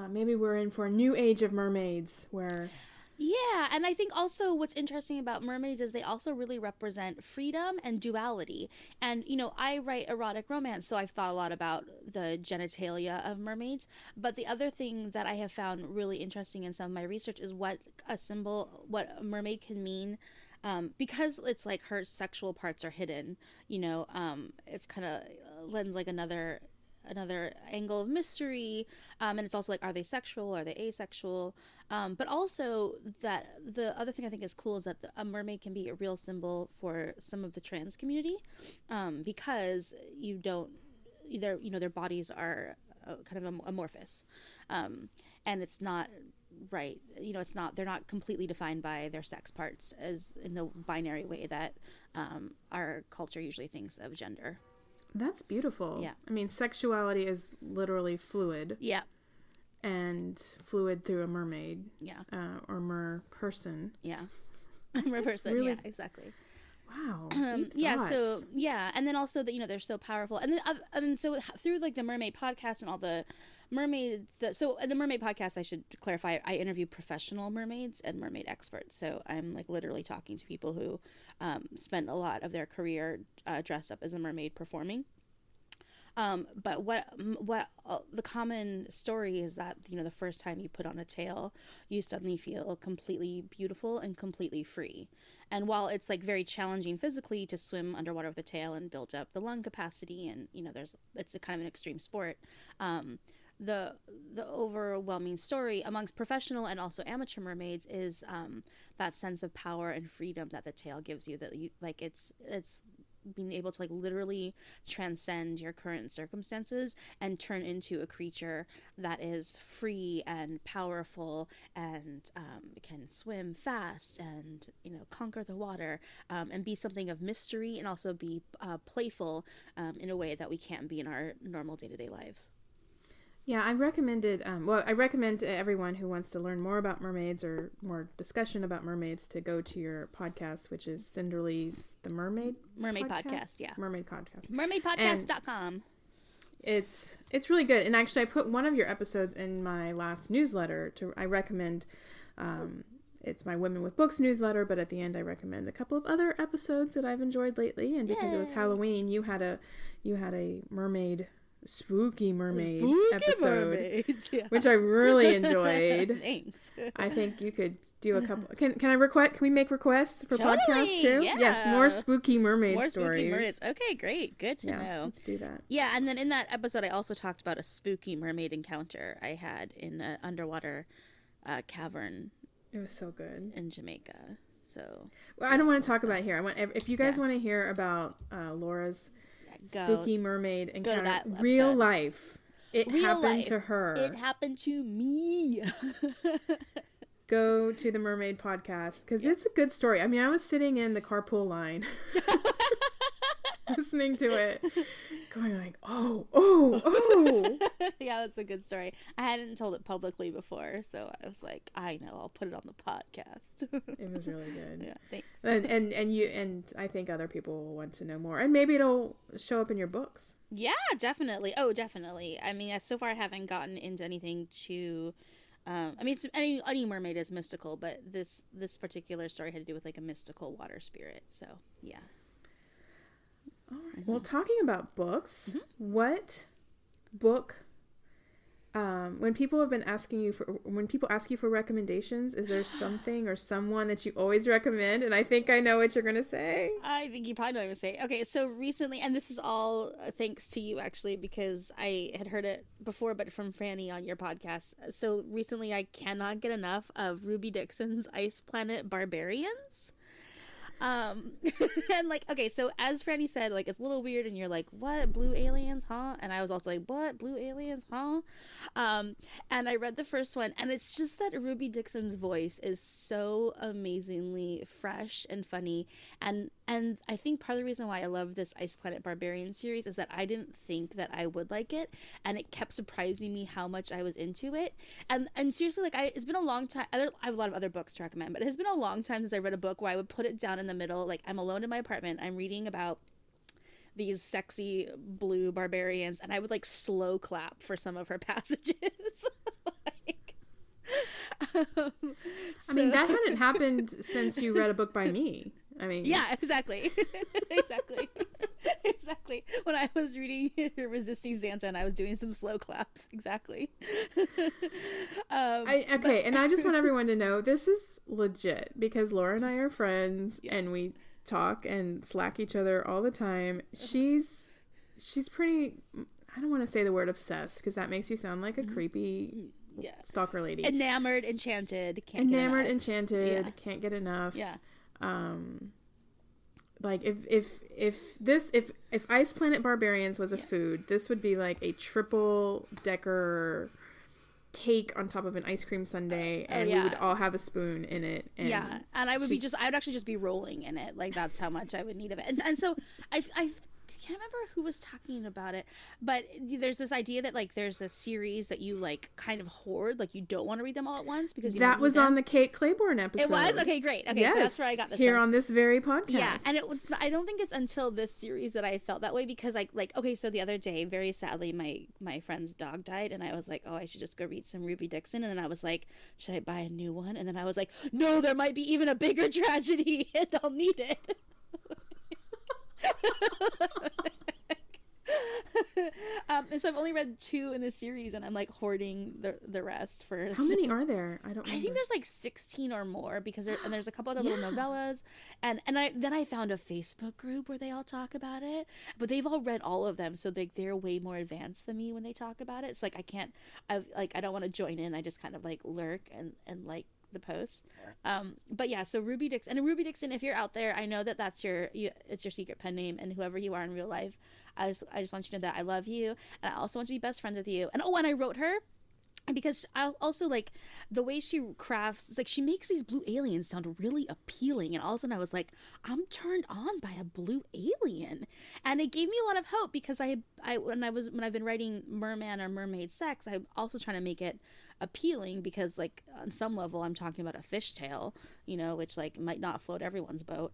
S1: uh, maybe we're in for a new age of mermaids where
S2: Yeah, and I think also what's interesting about mermaids is they also really represent freedom and duality. And you know, I write erotic romance, so I've thought a lot about the genitalia of mermaids. But the other thing that I have found really interesting in some of my research is what a symbol, what a mermaid can mean. Um, because it's like her sexual parts are hidden, you know, um, it's kind of lends like another another angle of mystery um, and it's also like are they sexual? Are they asexual? Um, but also that the other thing i think is cool is that the, a mermaid can be a real symbol for some of the trans community um, because you don't either you know their bodies are uh, kind of amorphous um, and it's not right you know it's not they're not completely defined by their sex parts as in the binary way that um, our culture usually thinks of gender
S1: that's beautiful.
S2: Yeah.
S1: I mean, sexuality is literally fluid
S2: yeah
S1: and fluid through a mermaid
S2: yeah
S1: uh, or mer person.
S2: Yeah. I'm person.
S1: really-
S2: Yeah, exactly.
S1: Wow.
S2: Um, yeah. So yeah, and then also that you know they're so powerful, and then oth- and so through like the mermaid podcast and all the mermaids. The, so in the mermaid podcast, I should clarify, I interview professional mermaids and mermaid experts. So I'm like literally talking to people who um, spent a lot of their career uh, dressed up as a mermaid performing. Um, but what what uh, the common story is that you know the first time you put on a tail, you suddenly feel completely beautiful and completely free. And while it's like very challenging physically to swim underwater with a tail and build up the lung capacity, and you know there's it's a kind of an extreme sport. Um, the the overwhelming story amongst professional and also amateur mermaids is um, that sense of power and freedom that the tale gives you. That you like it's it's being able to like literally transcend your current circumstances and turn into a creature that is free and powerful and um, can swim fast and you know conquer the water um, and be something of mystery and also be uh, playful um, in a way that we can't be in our normal day-to-day lives
S1: Yeah, I recommended. Um, well, I recommend to everyone who wants to learn more about mermaids or more discussion about mermaids to go to your podcast, which is Cinderly's The Mermaid
S2: mermaid podcast, yeah
S1: Mermaid Podcast.
S2: mermaidpodcast.com
S1: It's it's really good, and actually, I put one of your episodes in my last newsletter. To I recommend. Um, it's my Women with Books newsletter, but at the end, I recommend a couple of other episodes that I've enjoyed lately. And because it was Halloween, you had a you had a mermaid, spooky mermaid
S2: Spooky
S1: episode.
S2: mermaids, yeah.
S1: which I really enjoyed.
S2: Thanks.
S1: I think you could do a couple. Can can I request? Can we make requests for podcasts
S2: Totally,
S1: too? Yes, more spooky mermaid
S2: More
S1: stories.
S2: spooky mermaids. Okay, great. Good to
S1: Yeah,
S2: know.
S1: let's do that.
S2: Yeah, and then in that episode, I also talked about a spooky mermaid encounter I had in an underwater uh, cavern
S1: It was so good.
S2: in Jamaica. So
S1: Well, I don't want to talk about it here. I want if you guys
S2: Yeah.
S1: want to hear about uh, Laura's
S2: go.
S1: spooky mermaid
S2: to
S1: encounter,
S2: that
S1: real
S2: episode.
S1: life. It
S2: Real
S1: happened
S2: life.
S1: to her.
S2: It happened to me.
S1: Go to the Mermaid podcast because it's a good story. I mean, I was sitting in the carpool line, listening to it, going like, "Oh, oh, oh."
S2: yeah, it's a good story. I hadn't told it publicly before, so I was like, I know, I'll put it on the podcast.
S1: It was really good.
S2: yeah, thanks.
S1: and and and you and I think other people will want to know more, and maybe it'll show up in your books.
S2: Yeah, definitely. Oh, definitely. I mean, so far I haven't gotten into anything too. Um, I mean, it's, any any mermaid is mystical, but this this particular story had to do with like a mystical water spirit. So yeah.
S1: All right. Well, talking about books,
S2: Mm-hmm.
S1: what book? Um, when people have been asking you for, when people ask you for recommendations, is there something or someone that you always recommend? And I think I know what you're gonna say.
S2: I think you probably know what I'm gonna say. Okay, so recently, and this is all thanks to you actually, because I had heard it before, but from Franny on your podcast. So recently, I cannot get enough of Ruby Dixon's Ice Planet Barbarians. Um, and like, okay, so as Franny said, like, it's a little weird, and you're like, what, blue aliens, huh? And I was also like, what, blue aliens, huh? Um, and I read the first one, and it's just that Ruby Dixon's voice is so amazingly fresh and funny, and and I think part of the reason why I love this Ice Planet Barbarian series is that I didn't think that I would like it, and it kept surprising me how much I was into it. And and seriously, like, I it's been a long time. I have a lot of other books to recommend, but it has been a long time since I read a book where I would put it down in the middle, like I'm alone in my apartment, I'm reading about these sexy blue barbarians and I would like slow clap for some of her passages. Um,
S1: I mean, that hadn't happened since you read a book by me. I mean,
S2: Yeah, exactly. exactly. exactly. When I was reading Resisting Santa and I was doing some slow claps. Exactly. um,
S1: I, okay, and I just want everyone to know this is legit because Laura and I are friends and we talk and slack each other all the time. She's she's pretty I don't want to say the word obsessed because that makes you sound like a creepy
S2: yeah.
S1: stalker lady.
S2: Enamored, enchanted, can't get
S1: Enamored,
S2: enough.
S1: enchanted,
S2: Yeah.
S1: can't get enough.
S2: Yeah.
S1: Um like if if if this if if Ice Planet Barbarians was a food, this would be like a triple decker cake on top of an ice cream sundae oh, and we would
S2: Oh,
S1: all have a spoon in it and
S2: yeah, and I would be just, I would actually just be rolling in it. Like that's how much I would need of it. And, and so I, I can't remember who was talking about it, but there's this idea that like there's a series that you like kind of hoard, like you don't want to read them all at once because you
S1: that was
S2: them.
S1: on the Kate Clayborn episode.
S2: It was okay, great. Okay,
S1: yes,
S2: so that's where I got this
S1: here on this very podcast.
S2: Yeah, and it was. I don't think it's until this series that I felt that way because, like, like okay, so the other day, very sadly, my my friend's dog died, and I was like, oh, I should just go read some Ruby Dixon, and then I was like, should I buy a new one? And then I was like, no, there might be even a bigger tragedy, and I'll need it. um, and so I've only read two in this series, and I'm like hoarding the the rest for.
S1: how many are there? I don't. Know.
S2: I think there's like 16 or more because there, and there's a couple other little novellas and and I then I found a Facebook group where they all talk about it but they've all read all of them so they they're way more advanced than me when they talk about it it's like I can't I like I don't want to join in I just kind of like lurk and and like the posts um but yeah so Ruby Dixon and Ruby Dixon if you're out there I know that that's your you, it's your secret pen name and whoever you are in real life. I just I just want you to know that I love you and I also want to be best friends with you. And oh and I wrote her and because I also like the way she crafts, like she makes these blue aliens sound really appealing, and all of a sudden I was like, I'm turned on by a blue alien, and it gave me a lot of hope because I, I when I was when I've been writing merman or mermaid sex, I'm also trying to make it appealing because like on some level I'm talking about a fishtail, you know, which like might not float everyone's boat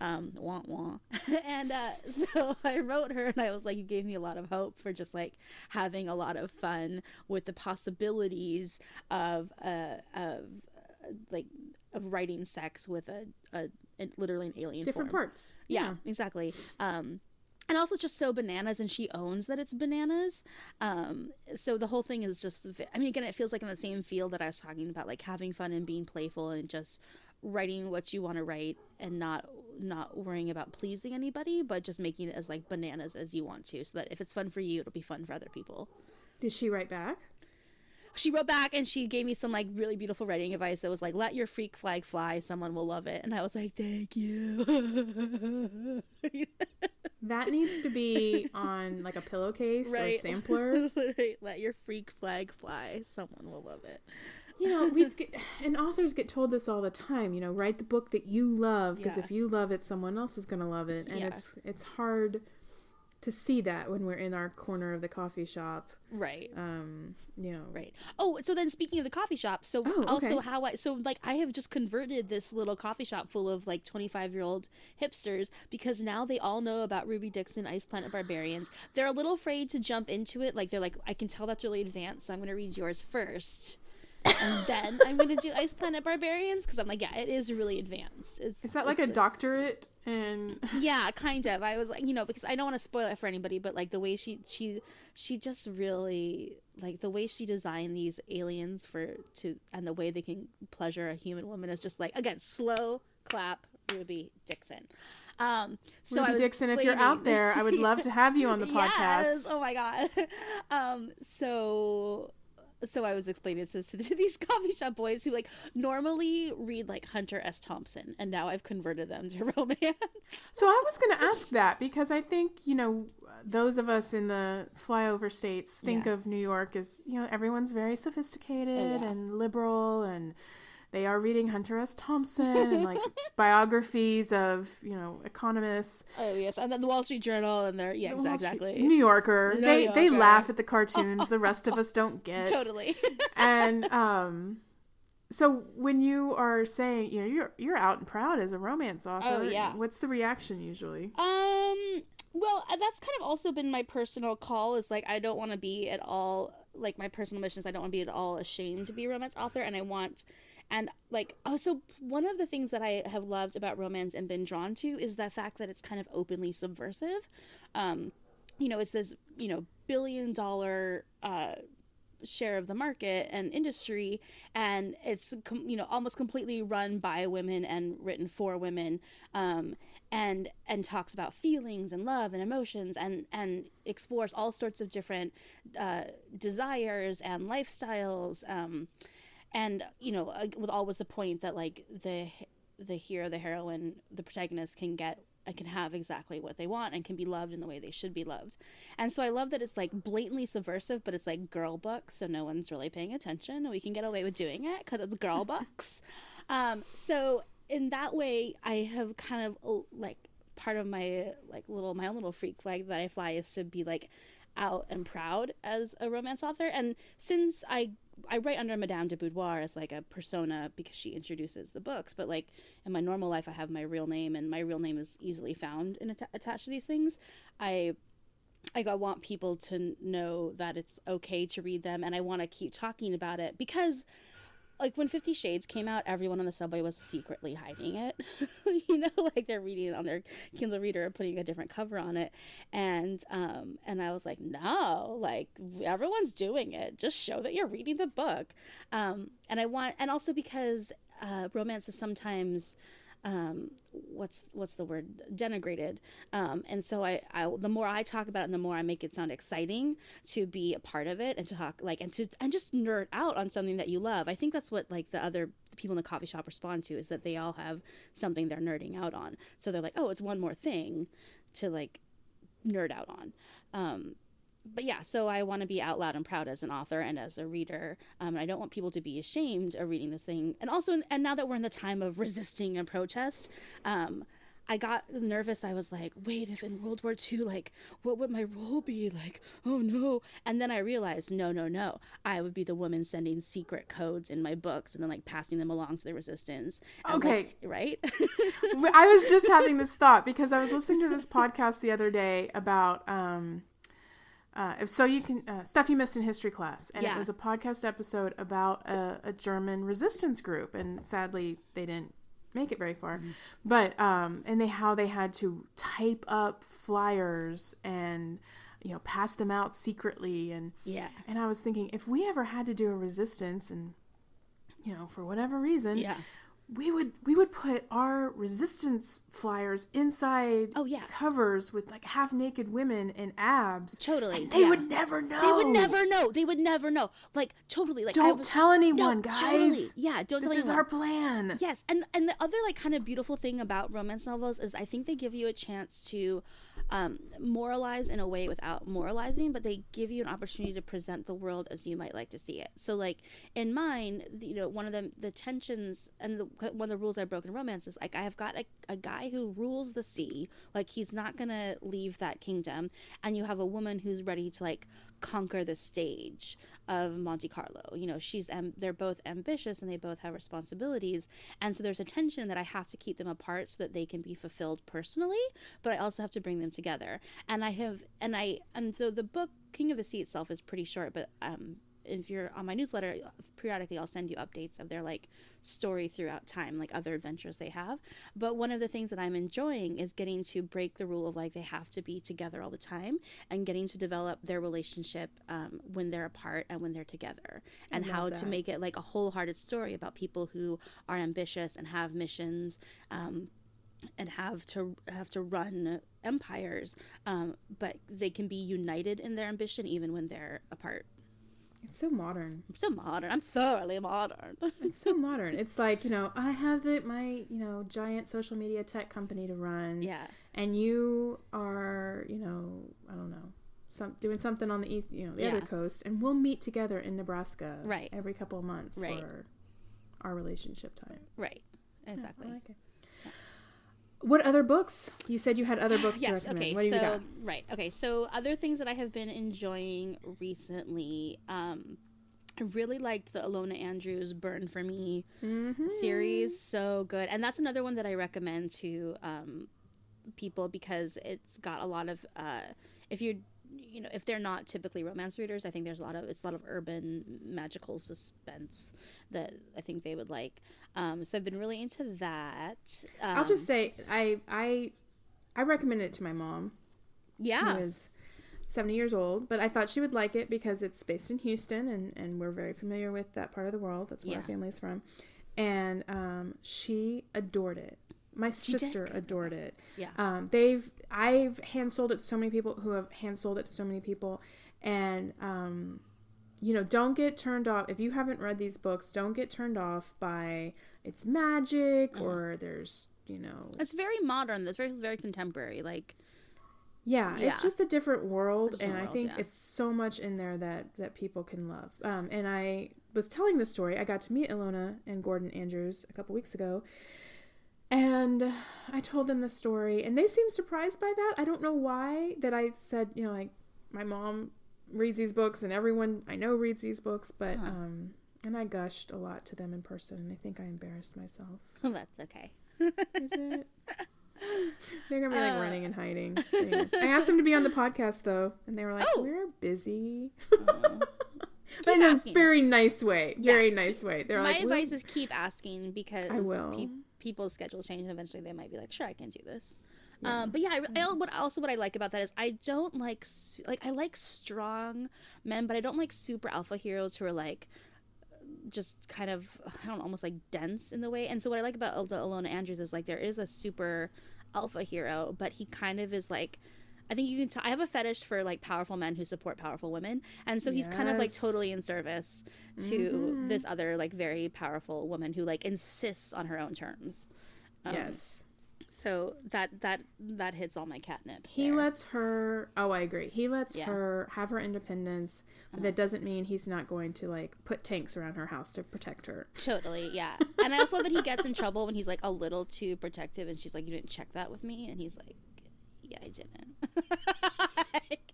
S2: um wah wah and uh so i wrote her and i was like you gave me a lot of hope for just like having a lot of fun with the possibilities of uh of uh, like of writing sex with a, a, a literally an alien
S1: different
S2: form.
S1: parts.
S2: yeah, exactly um and also it's just so bananas and she owns that it's bananas um so the whole thing is just i mean again it feels like in the same field that i was talking about like having fun and being playful and just writing what you want to write and not not worrying about pleasing anybody but just making it as like bananas as you want to so that if it's fun for you it'll be fun for other people
S1: Did she write back?
S2: she wrote back and she gave me some like really beautiful writing advice that was like let your freak flag fly someone will love it and i was like thank you
S1: That needs to be on like a pillowcase or
S2: Right.
S1: sampler.
S2: Right, let your freak flag fly someone will love it
S1: You know, we get and authors get told this all the time. You know, write the book that you love because
S2: Yeah.
S1: if you love it, someone else is going to love it, and
S2: Yeah.
S1: it's it's hard to see that when we're in our corner of the coffee shop.
S2: right
S1: Um, you know,
S2: Right. Oh, so then speaking of the coffee shop, so
S1: Oh,
S2: also
S1: okay.
S2: how I so like I have just converted this little coffee shop full of like 25-year-old hipsters because now they all know about Ruby Dixon Ice Planet Barbarians. They're a little afraid to jump into it. Like they're like I can tell that's really advanced, so I'm going to read yours first. And then I'm going to do Ice Planet Barbarians because I'm like, yeah, it is really advanced. It's,
S1: is that like a doctorate? And
S2: yeah kind of i was like you know because i don't want to spoil it for anybody but like the way she she she just really like the way she designed these aliens for to and the way they can pleasure a human woman is just like again slow clap ruby dixon um so I
S1: Ruby
S2: was
S1: Dixon, if you're out there, I would love to have you on the podcast.
S2: Yes. Oh my god. Um. So. So I was explaining to, to these coffee shop boys who like normally read like Hunter S. Thompson, and now I've converted them to romance.
S1: So I was going to ask that because I think, you know, those of us in the flyover states think
S2: Yeah.
S1: of New York as, you know, everyone's very sophisticated
S2: Oh, yeah.
S1: and liberal and they are reading Hunter S. Thompson and like biographies of, you know, economists.
S2: Oh yes, and then the Wall Street Journal, and they're yeah,
S1: The
S2: exactly,
S1: New Yorker.
S2: New
S1: they they
S2: Yorker.
S1: laugh at the cartoons the rest of us don't get.
S2: totally.
S1: And um so when you are saying, you know, you're you're out and proud as a romance author,
S2: Oh, yeah.
S1: what's the reaction usually?
S2: um. Well, uh, that's kind of also been my personal call. Is like I don't want to be at all like my personal mission is I don't want to be at all ashamed to be a romance author, and I want and like also one of the things that I have loved about romance and been drawn to is the fact that it's kind of openly subversive. Um, you know, it's this you know billion dollar uh, share of the market and industry and it's you know almost completely run by women and written for women um, and and talks about feelings and love and emotions and and explores all sorts of different uh, desires and lifestyles um, and you know with always the point that like the the hero the heroine the protagonist can get and can have exactly what they want and can be loved in the way they should be loved. And so i love that it's like blatantly subversive but it's like girl books so no one's really paying attention. And we can get away with doing it because it's girl books. Um, so in that way i have kind of like part of my like little my own little freak flag that i fly is to be like out and proud as a romance author and since i I write under Madame de Boudoir as like a persona because she introduces the books, but like in my normal life, I have my real name, and my real name is easily found and att- attached to these things. I I want people to know that it's okay to read them, and I want to keep talking about it because like when Fifty Shades came out, everyone on the subway was secretly hiding it. you know, like they're reading it on their Kindle Reader and putting a different cover on it, and um, and I was like, no, like everyone's doing it. Just show that you're reading the book. Um, and I want, and also because uh, romance is sometimes um, what's what's the word? Denigrated. Um, and so I, I the more i talk about it and the more i make it sound exciting to be a part of it and to talk like and to and just nerd out on something that you love. I think that's what like the other people in the coffee shop respond to is that they all have something they're nerding out on. So they're like oh it's one more thing to like nerd out on. Um, but yeah, so I want to be out loud and proud as an author and as a reader. Um, and I don't want people to be ashamed of reading this thing. And also, and now that we're in the time of resisting and protest, um, I got nervous. I was like, wait, if in World War II, like, what would my role be? Like, oh no. And then I realized, no, no, no. I would be the woman sending secret codes in my books and then, like, passing them along to the resistance. And,
S1: okay.
S2: Like, right?
S1: I was just having this thought because I was listening to this podcast the other day about, um, uh, so you can uh, stuff you missed in history class, and
S2: Yeah.
S1: it was a podcast episode about a, a German resistance group, and sadly they didn't make it very far. But um, and they how they had to type up flyers and you know pass them out secretly, and
S2: yeah.
S1: and I was thinking if we ever had to do a resistance, and you know for whatever reason,
S2: Yeah.
S1: We would we would put our resistance flyers inside
S2: Oh, yeah.
S1: covers with like half naked women and abs
S2: Totally,
S1: and they
S2: yeah.
S1: would never know
S2: They would never know. They would never know. Like, totally. Like,
S1: don't
S2: was-
S1: tell anyone
S2: No,
S1: guys
S2: totally. Yeah, don't tell
S1: this
S2: is
S1: our plan
S2: Yes, and and the other like kind of beautiful thing about romance novels is I think they give you a chance to um, moralize in a way without moralizing, but they give you an opportunity to present the world as you might like to see it. So, like in mine, you know, one of the the tensions and the, one of the rules I broke in romance is like I have got a, a guy who rules the sea, like he's not gonna leave that kingdom, and you have a woman who's ready to like conquer the stage of Monte Carlo. You know, she's am- they're both ambitious and they both have responsibilities, and so there's a tension that I have to keep them apart so that they can be fulfilled personally, but I also have to bring them together. And I have and I and so the book King of the Sea itself is pretty short, but um if you're on my newsletter, periodically I'll send you updates of their like story throughout time, like other adventures they have. But one of the things that I'm enjoying is getting to break the rule of like they have to be together all the time and getting to develop their relationship um, when they're apart and when they're together and how to make it like a wholehearted story about people who are ambitious and have missions. Um, and have to have to run empires, um, but they can be united in their ambition even when they're apart.
S1: It's so modern
S2: I'm so modern. I'm thoroughly modern.
S1: it's so modern it's like you know i have the my you know giant social media tech company to run
S2: yeah.
S1: and you are you know i don't know some doing something on the east you know the
S2: Yeah.
S1: other coast and we'll meet together in nebraska
S2: Right.
S1: every couple of months
S2: Right.
S1: for our relationship time
S2: Right. Exactly.
S1: I like it. What other books? You said you had other books to
S2: Yes.
S1: recommend.
S2: Okay.
S1: what do you
S2: so right. Okay. So other things that I have been enjoying recently. Um, I really liked the Ilona Andrews "Burn for Me"
S1: Mm-hmm.
S2: series. So good, and that's another one that I recommend to um, people because it's got a lot of. Uh, if you're you know, if they're not typically romance readers, I think there's a lot of it's a lot of urban magical suspense that I think they would like. Um, so I've been really into that. Um,
S1: I'll just say I I I recommend it to my mom.
S2: yeah,
S1: Who is 70 years old, but I thought she would like it because it's based in Houston and, and we're very familiar with that part of the world. That's where our
S2: Yeah.
S1: family's from. And um, she adored it. My sister adored it.
S2: Yeah.
S1: Um, they've I've hand sold it to so many people who have hand sold it to so many people, and um, you know, don't get turned off if you haven't read these books. Don't get turned off by it's magic
S2: Mm-hmm.
S1: or there's you know
S2: it's very modern. It's very very contemporary. Like
S1: yeah,
S2: Yeah.
S1: it's just a different world,
S2: Different
S1: and I
S2: world,
S1: think
S2: yeah.
S1: it's so much in there that that people can love. Um, and I was telling the story. I got to meet Ilona and Gordon Andrews a couple weeks ago, and I told them the story, and they seemed surprised by that. I don't know why. That I said, you know, like my mom reads these books, and everyone I know reads these books, but
S2: Huh.
S1: um, and I gushed a lot to them in person, and I think I embarrassed myself.
S2: Well, that's okay.
S1: Is it? They're gonna be like
S2: Uh.
S1: running and hiding. Anyway. I asked them to be on the podcast though, and they were like,
S2: Oh.
S1: "We're busy," but in a very nice way.
S2: Yeah.
S1: Very nice way. They're
S2: My
S1: like,
S2: advice is keep asking because
S1: I will.
S2: pe- people's schedules change and eventually they might be like, sure, I can do this. Um, but yeah, I, I, what also what I like about that is I don't like like I like strong men, but I don't like super alpha heroes who are like just kind of I don't know, almost like dense in the way. And so what I like about the Ilona Andrews is like there is a super alpha hero, but he kind of is like I think you can tell I have a fetish for like powerful men who support powerful women. And so he's kind of like totally in service to this other like very powerful woman who like insists on her own terms. Um,
S1: yes.
S2: So that that that hits all my catnip.
S1: He
S2: there.
S1: lets her. Oh, I agree. He lets
S2: Yeah. Uh-huh.
S1: her have her independence, but that doesn't mean he's not going to like put tanks around her house to protect her.
S2: Totally, yeah. And I also love that he gets in trouble when he's like a little too protective, and she's like, "You didn't check that with me," and he's like, "Yeah, I didn't."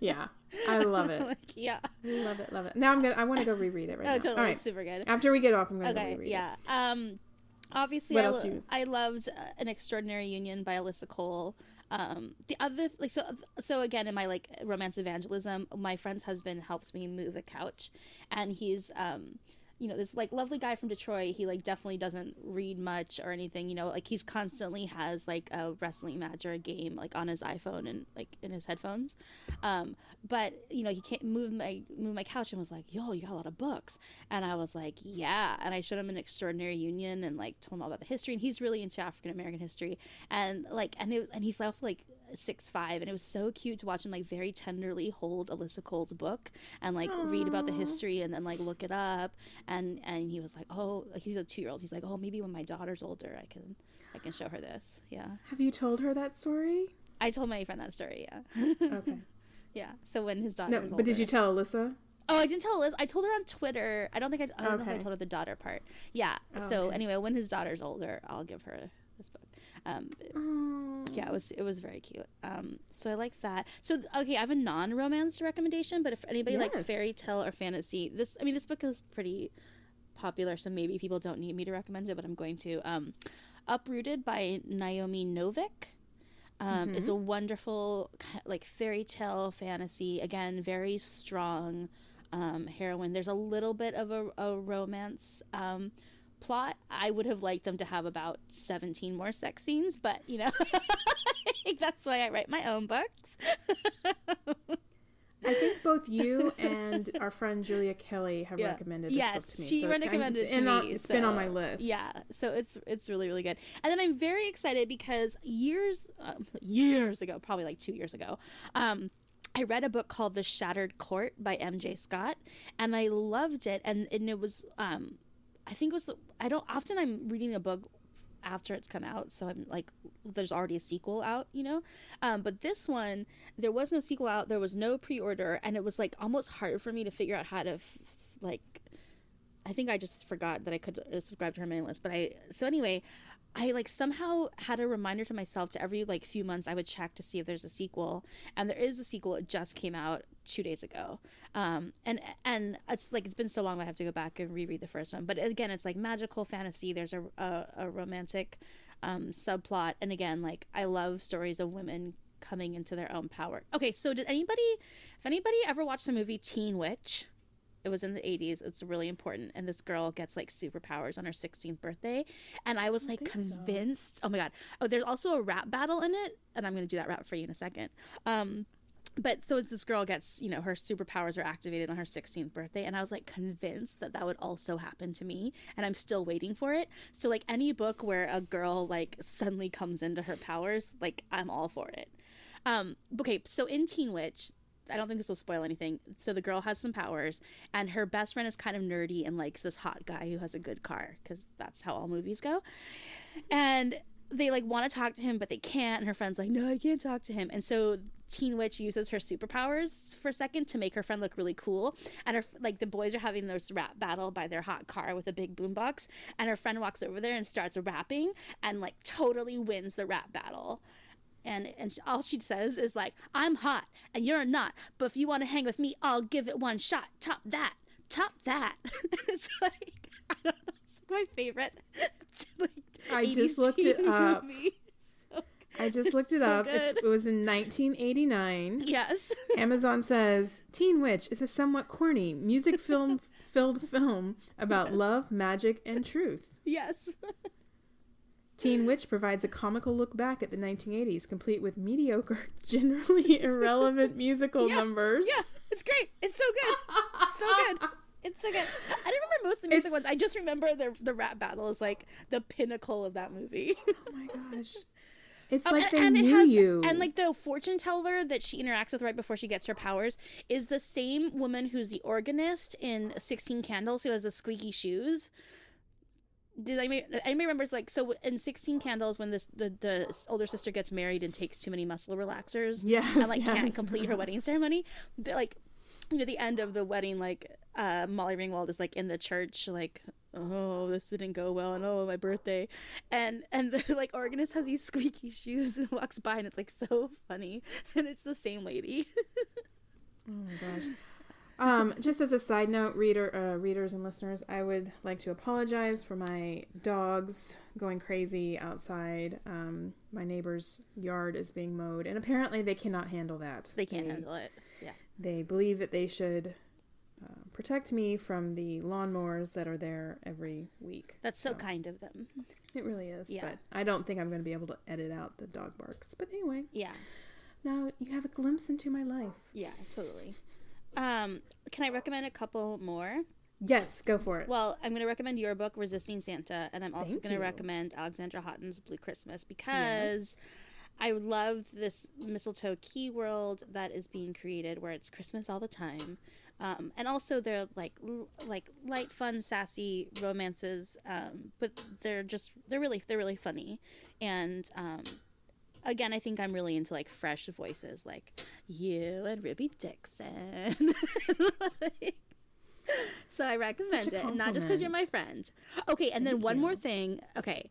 S1: Yeah, I love it.
S2: like, yeah.
S1: love it. Love it. Now I'm gonna. I want to go reread it right
S2: Oh,
S1: now.
S2: totally.
S1: All right.
S2: Super good.
S1: After we get off, I'm gonna go
S2: Okay,
S1: reread it.
S2: yeah. Um, obviously, I, lo-
S1: you-
S2: I loved uh, an extraordinary union by Alyssa Cole. Um, the other like so so again in my like romance evangelism, my friend's husband helps me move a couch, and he's um. You know, this like lovely guy from Detroit. He like definitely doesn't read much or anything. You know, like he's constantly has like a wrestling match or a game like on his iPhone and like in his headphones. Um, but you know, he can't move my move my couch and was like, "Yo, you got a lot of books." And I was like, "Yeah." And I showed him an Extraordinary Union and like told him all about the history. And he's really into African American history. And like, and it was, and he's also like six five, and it was so cute to watch him like very tenderly hold Alyssa Cole's book and like read about the history and then like look it up. And and he was like, "Oh, like he's a two year old." He's like, "Oh, maybe when my daughter's older, I can." I can show her this. Yeah.
S1: Have you told her that story?
S2: I told my friend that story. Yeah.
S1: Okay.
S2: yeah. So when his daughter
S1: No, but did you tell Alyssa?
S2: Oh, I didn't tell Liz. I told her on Twitter. I don't think I. I don't know if I told her the daughter part. Yeah.
S1: Oh,
S2: so
S1: okay.
S2: anyway, when his daughter's older, I'll give her this book. Um, yeah, it was it was very cute. Um, so I like that. So okay, I have a non-romance recommendation, but if anybody likes fairy tale or fantasy, this I mean this book is pretty popular, so maybe people don't need me to recommend it, but I'm going to. Um, Uprooted by Naomi Novik. Um, It's a wonderful like fairy tale fantasy. Again, very strong um, heroine. There's a little bit of a, a romance um, plot. I would have liked them to have about 17 more sex scenes, but you know, that's why I write my own books.
S1: I think both you and our friend Julia Kelly have
S2: Yeah.
S1: recommended this
S2: yes,
S1: book to me.
S2: she
S1: so
S2: recommended it to
S1: in on-
S2: me.
S1: It's been on my list.
S2: Yeah, so it's it's really really good. And then I'm very excited because years um, years ago, probably like two years ago, um, I read a book called The Shattered Court by M.J. Scott, and I loved it. And and it was um, I think it was the, I don't often I'm reading a book after it's come out so i'm like there's already a sequel out you know um, but this one there was no sequel out there was no pre-order and it was like almost hard for me to figure out how to f- like I think I just forgot that I could uh, subscribe to her mailing list. But I so anyway, I like somehow had a reminder to myself to every like few months I would check to see if there's a sequel, and there is a sequel. It just came out two days ago, um, and and it's like it's been so long I have to go back and reread the first one. But again, it's like magical fantasy. There's a a, a romantic um, subplot, and again, like I love stories of women coming into their own power. Okay, so did anybody, if anybody ever watched the movie Teen Witch, it was in the 80s. It's really important. And this girl gets like superpowers on her 16th birthday. And I was like
S1: think so.
S2: convinced. Oh my God. Oh, there's also a rap battle in it. And I'm going to do that rap for you in a second. Um, but so as this girl gets, you know, her superpowers are activated on her 16th birthday. And I was like convinced that that would also happen to me. And I'm still waiting for it. So, like, any book where a girl like suddenly comes into her powers, like, I'm all for it. Um, okay, so in Teen Witch, I don't think this will spoil anything. So the girl has some powers, and her best friend is kind of nerdy and likes this hot guy who has a good car because that's how all movies go. And they like want to talk to him, but they can't. And her friend's like, "No, I can't talk to him." And so Teen Witch uses her superpowers for a second to make her friend look really cool. And her like the boys are having this rap battle by their hot car with a big boombox, and her friend walks over there and starts rapping and like totally wins the rap battle and and all she says is like i'm hot and you're not but if you want to hang with me i'll give it one shot top that top that it's like i don't know my favorite like,
S1: I just looked it up.
S2: movie.
S1: I just looked it
S2: So
S1: up. It's, it was in 1989.
S2: yes
S1: Amazon says Teen Witch is a somewhat corny music film filled film about
S2: Yes.
S1: love, magic, and truth.
S2: yes
S1: Teen Witch provides a comical look back at the 1980s, complete with mediocre, generally irrelevant musical
S2: Yeah,
S1: numbers.
S2: yeah it's great it's so good it's so good it's so good i don't remember most of the music
S1: It's-
S2: ones i just remember the the rap battle is like the pinnacle of that movie
S1: Oh my gosh. It's
S2: Oh,
S1: like
S2: and,
S1: they
S2: and
S1: knew
S2: has,
S1: you.
S2: And like the fortune teller that she interacts with right before she gets her powers is the same woman who's the organist in Sixteen Candles, who has the squeaky shoes. Did anybody, anybody remembers like so in Sixteen Candles when this the the older sister gets married and takes too many muscle relaxers
S1: yes,
S2: and like can't complete her wedding ceremony, like you know the end of the wedding like uh Molly Ringwald is like in the church like oh this didn't go well and oh my birthday and and the like organist has these squeaky shoes and walks by and it's like so funny and it's the same lady
S1: Oh my gosh. Um, just as a side note, reader, uh, readers and listeners, I would like to apologize for my dogs going crazy outside. Um, my neighbor's yard is being mowed, and apparently they cannot handle that.
S2: they can't handle it yeah
S1: They believe that they should protect me from the lawnmowers that are there every week.
S2: that's so
S1: So-
S2: kind of them
S1: It really is.
S2: Yeah.
S1: But I don't think I'm going to be able to edit out the dog barks. But anyway,
S2: yeah
S1: now you have a glimpse into my life.
S2: yeah totally um can i recommend a couple more
S1: Yes, go for it.
S2: Well, I'm going to recommend your book, Resisting Santa, and I'm also
S1: Thank
S2: going to recommend Alexandra Houghton's Blue Christmas because I love this mistletoe key world that is being created where it's Christmas all the time. Um, and also they're like l- like light, fun, sassy romances, um, but they're just they're really they're really funny, and um, again I think I'm really into like fresh voices like you and Ruby Dixon. Like, so I recommend it, not just because you're my friend. Okay, and then one
S1: you.
S2: more thing. Okay,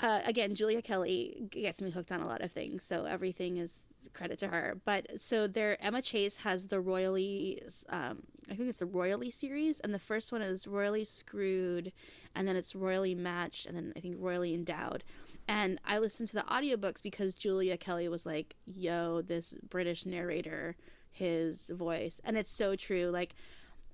S2: uh, again, Julia Kelly gets me hooked on a lot of things, so everything is credit to her. But so there, Emma Chase has the Royally, um, I think it's the Royally series, and the first one is Royally Screwed, and then it's Royally Matched, and then I think Royally Endowed. And I listened to the audiobooks because Julia Kelly was like, "Yo, this British narrator, his voice," and it's so true. Like.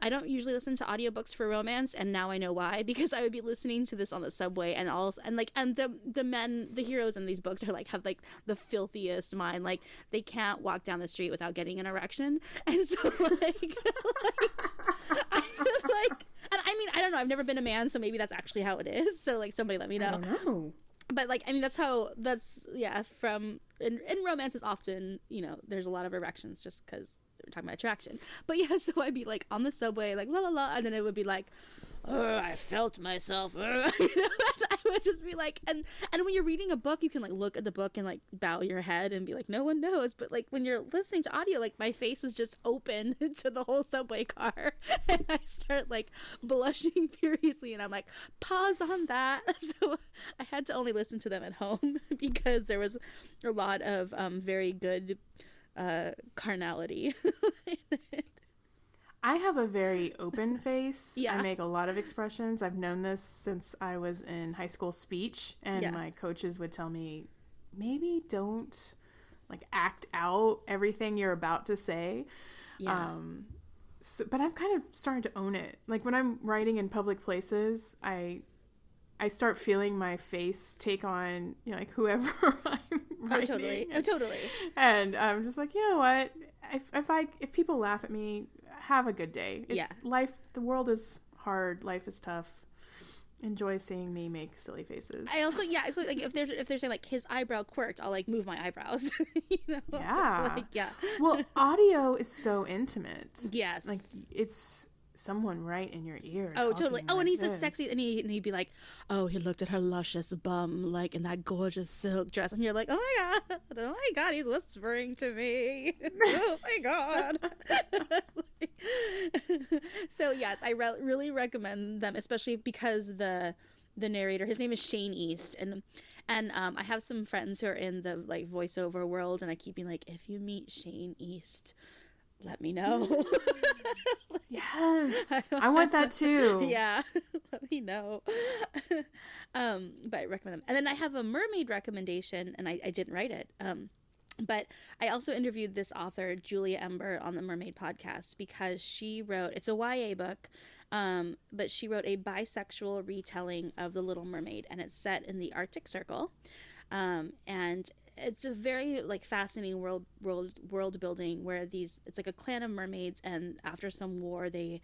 S2: I don't usually listen to audiobooks for romance and now I know why because I would be listening to this on the subway and all and like and the the men the heroes in these books are like have like the filthiest mind like they can't walk down the street without getting an erection. And so like like, I, like and I mean I don't know I've never been a man so maybe that's actually how it is. So like somebody let me
S1: I
S2: know.
S1: don't know.
S2: but like I mean that's how that's yeah from in, in romance is often you know there's a lot of erections just because we're talking about attraction. But yeah so I'd be like on the subway like la la la and then it would be like oh I felt myself uh," you know? I would just be like and and when you're reading a book you can like look at the book and like bow your head and be like no one knows. But like when you're listening to audio like my face is just open to the whole subway car. And I start like blushing furiously and I'm like pause on that. So I had to only listen to them at home because there was a lot of um, very good uh, carnality.
S1: I have a very open face.
S2: Yeah.
S1: I make a lot of expressions. I've known this since I was in high school speech, and
S2: Yeah.
S1: my coaches would tell me, maybe don't like act out everything you're about to say.
S2: Yeah.
S1: Um, so, but I've kind of started to own it. Like when I'm writing in public places, I I start feeling my face take on you know like whoever I'm
S2: oh,
S1: writing.
S2: totally. Oh, totally.
S1: And I'm just like, you know what? If if I if people laugh at me, have a good day. It's
S2: Yeah.
S1: life. The world is hard. Life is tough. Enjoy seeing me make silly faces.
S2: I also yeah, so like if they're if they're saying like his eyebrow quirked, I'll like move my eyebrows. you know?
S1: Yeah.
S2: Like, yeah.
S1: well, audio is so intimate.
S2: Yes.
S1: Like it's someone right in your ear.
S2: Oh, totally. Oh, and
S1: like
S2: he's a sexy, and, he, and he'd be like, "Oh, he looked at her luscious bum, like in that gorgeous silk dress," and you're like, "Oh my god, oh my god, he's whispering to me. oh my god." so yes, I re- really recommend them, especially because the the narrator, his name is Shane East, and and um, I have some friends who are in the like voiceover world, and I keep being like, if you meet Shane East. Let me know.
S1: Yes, I want that too.
S2: yeah. Let me know. Um but i recommend them. And then i have a mermaid recommendation and i, I didn't write it. Um but i also interviewed this author julia ember on the mermaid podcast because she wrote it's a ya book um, but she wrote a bisexual retelling of the little mermaid and it's set in the arctic circle. Um, and it's a very like fascinating world world world building where these it's like a clan of mermaids and after some war they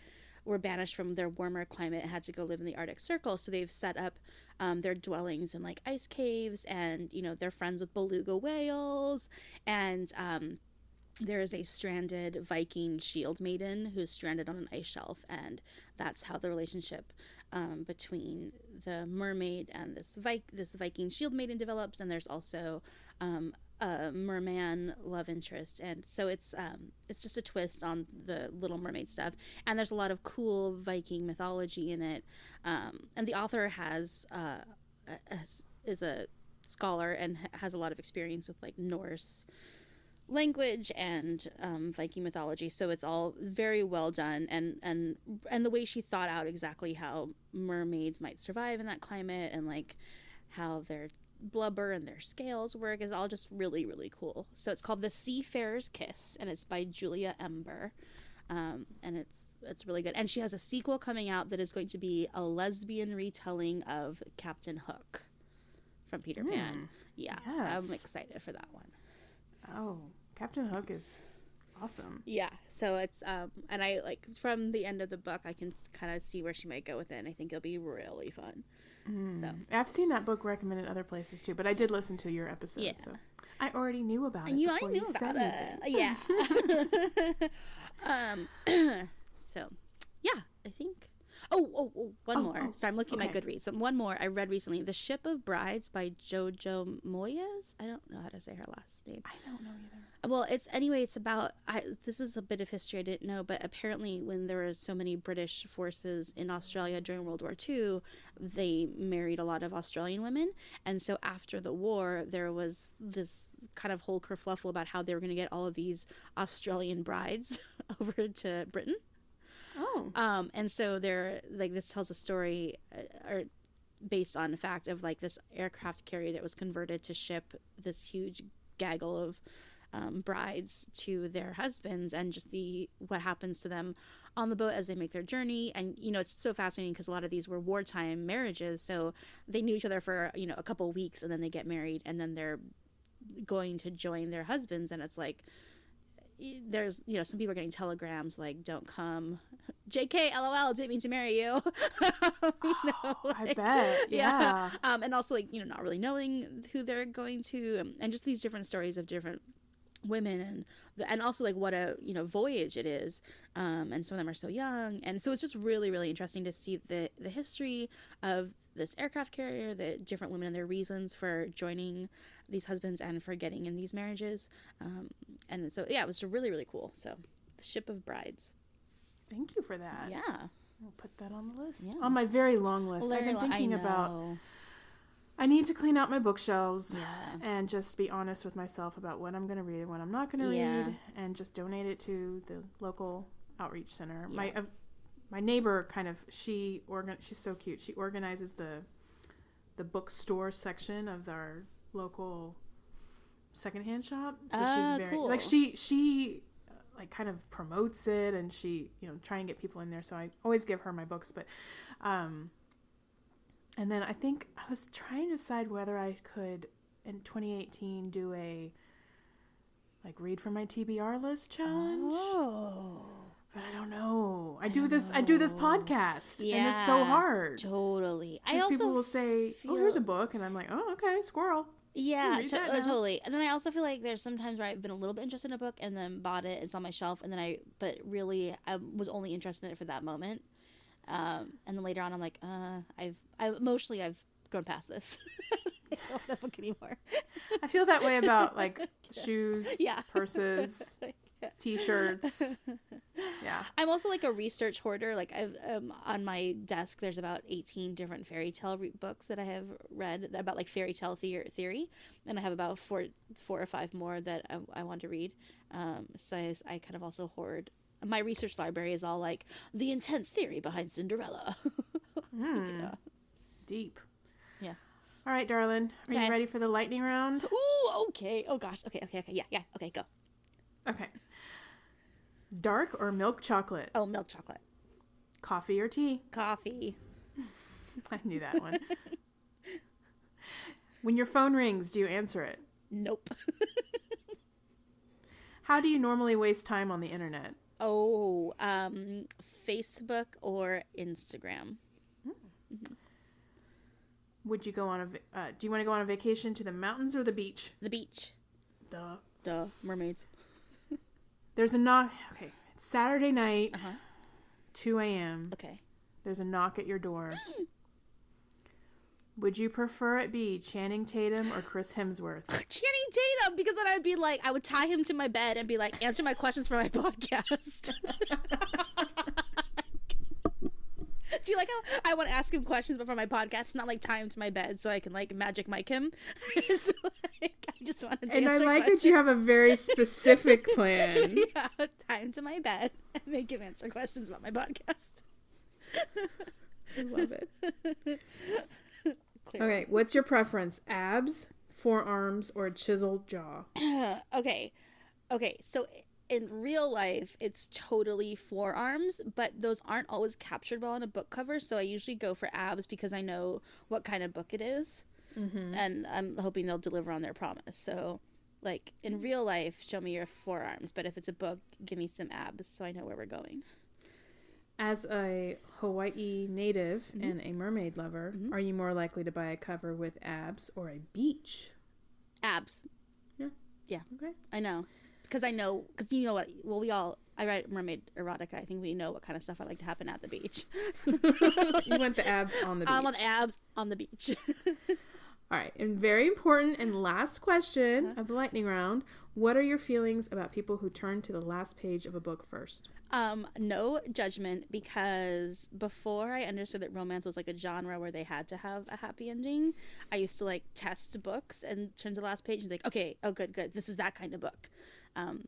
S2: were banished from their warmer climate and had to go live in the arctic circle. So they've set up um, their dwellings in like ice caves and you know they're friends with beluga whales. And um, there is a stranded Viking shield maiden who's stranded on an ice shelf, and that's how the relationship um, between the mermaid and this Vi- this Viking shield maiden develops. And there's also um, a merman love interest, and so it's um, it's just a twist on the Little Mermaid stuff. And there's a lot of cool Viking mythology in it. Um, and the author has uh, has- is a scholar and has a lot of experience with like Norse language and um, Viking mythology. So it's all very well done, and and and the way she thought out exactly how mermaids might survive in that climate, and like how their blubber and their scales work is all just really really cool. So it's called The Seafarer's Kiss, and it's by Julia Ember. Um, and it's it's really good. And she has a sequel coming out that is going to be a lesbian retelling of Captain Hook from Peter Pan. Yeah, I'm excited for that one.
S1: Oh, Captain Hook is awesome.
S2: Yeah, so it's um, and I like from the end of the book, I can kind of see where she might go with it, and I think it'll be really fun. So
S1: I've seen that book recommended other places too, but I did listen to your episode,
S2: Yeah.
S1: so I already knew about it.
S2: you already knew
S1: said
S2: about it,
S1: anything.
S2: yeah. um, so yeah, I think. Oh, oh, oh one
S1: Oh,
S2: more.
S1: oh,
S2: Sorry, I'm looking at my. Goodreads. One more I read recently, "The Ship of Brides" by Jojo Moyes. I don't know how to say her last name.
S1: I don't know either.
S2: Well, it's anyway. It's about. I, this is a bit of history I didn't know, but apparently, when there were so many British forces in Australia during World War II, they married a lot of Australian women, and so after the war, there was this kind of whole kerfluffle about how they were going to get all of these Australian brides over to Britain.
S1: Oh,
S2: Um, and so they're like this tells a story, uh, or based on the fact of like this aircraft carrier that was converted to ship this huge gaggle of um, brides to their husbands, and just the what happens to them on the boat as they make their journey. And you know, it's so fascinating because a lot of these were wartime marriages, so they knew each other for you know a couple weeks, and then they get married, and then they're going to join their husbands, and it's like there's you know some people are getting telegrams like don't come. Jk lol didn't mean to marry you, You know,
S1: I bet. Yeah.
S2: um and also like you know not really knowing who they're going to um, and just these different stories of different women and and also like what a you know voyage it is. Um and some of them are so young. And so it's just really really interesting to see the the history of this aircraft carrier the different women and their reasons for joining these husbands and for getting in these marriages um and so yeah it was really really cool so the ship of brides
S1: Thank you for that.
S2: yeah
S1: I'll put that on the list.
S2: Yeah.
S1: On my very long list. I've been thinking about. I need to clean out my bookshelves
S2: Yeah.
S1: and just be honest with myself about what I'm going to read and what I'm not going to
S2: Yeah.
S1: read and just donate it to the local outreach center. My uh, my neighbor kind of she organ she's so cute. She organizes the the bookstore section of our local secondhand shop. So
S2: Ah,
S1: she's very
S2: cool.
S1: like she she uh, like kind of promotes it and she you know try and get people in there. So I always give her my books, but um, and then I think I was trying to decide whether I could in 2018 do a like read from my TBR list challenge.
S2: Oh.
S1: But I don't know. I do this. I do this podcast, and it's so hard.
S2: Totally. I also
S1: people will say, "Oh, here's a book," and I'm like, "Oh, okay, squirrel."
S2: Yeah,
S1: read
S2: to-
S1: that
S2: uh, totally. And then I also feel like there's sometimes where I've been a little bit interested in a book and then bought it. It's on my shelf, and then I, but really, I was only interested in it for that moment. Um, and then later on, I'm like, uh, I've, I emotionally, I've grown past this. I don't want that book anymore.
S1: I feel that way about like shoes,
S2: Yeah.
S1: purses, t-shirts. Yeah.
S2: I'm also like a research hoarder. Like I've um, on my desk, there's about 18 different fairy tale re- books that I have read about like fairy tale the- theory, and I have about four, four or five more that I, I want to read. Um, so I, I kind of also hoard. My research library is all like the intense theory behind Cinderella.
S1: Hmm.
S2: Yeah.
S1: Deep.
S2: Yeah.
S1: All right, darling. Are
S2: Okay.
S1: you ready for the lightning round?
S2: Ooh, okay. Oh gosh. Okay, okay, okay. Yeah, yeah. Okay, go.
S1: Okay. Dark or milk chocolate?
S2: Oh, milk chocolate,
S1: Coffee or tea?
S2: coffee.
S1: I knew that one. when your phone rings, do you answer it?
S2: Nope.
S1: How do you normally waste time on the internet?
S2: oh, um, Facebook or Instagram.
S1: Would you go on a? Uh, do you want to go on a vacation to the mountains or the beach?
S2: The beach.
S1: Duh.
S2: The mermaids.
S1: There's a knock. Okay, it's Saturday night,
S2: Uh huh.
S1: 2 a.m.
S2: Okay.
S1: There's a knock at your door. Would you prefer it be Channing Tatum or Chris Hemsworth?
S2: Channing Tatum, because then I'd be like, I would tie him to my bed and be like, answer my questions for my podcast. Do you like how I want to ask him questions, but for my podcast, not like tie him to my bed so I can like Magic Mike him? so, like, I just want to
S1: And I like that you have a very specific plan.
S2: yeah, tie him to my bed and make him answer questions about my podcast.
S1: I love it. Okay, what's your preference? Abs, forearms, or a chiseled jaw?
S2: okay. Okay. So in real life, it's totally forearms, but those aren't always captured well on a book cover. So I usually go for abs because I know what kind of book it is. And I'm hoping they'll deliver on their promise. So, like in real life, show me your forearms. But if it's a book, give me some abs so I know where we're going.
S1: As a Hawaii native
S2: Mm-hmm.
S1: and a mermaid lover, are you more likely to buy a cover with abs or a beach?
S2: Abs. Yeah. Yeah.
S1: Okay.
S2: I know. Because I know, because you know what, well, we all, I write mermaid erotica. I think we know what kind of stuff I like to happen at the beach.
S1: you want the abs on the beach.
S2: I want abs on the beach.
S1: All right, and very important and last question
S2: Uh-huh.
S1: of the lightning round. What are your feelings about people who turn to the last page of a book first?
S2: um, no judgment because before I understood that romance was like a genre where they had to have a happy ending, I used to like test books and turn to the last page and be like, okay, oh, good, good, this is that kind of book. Um,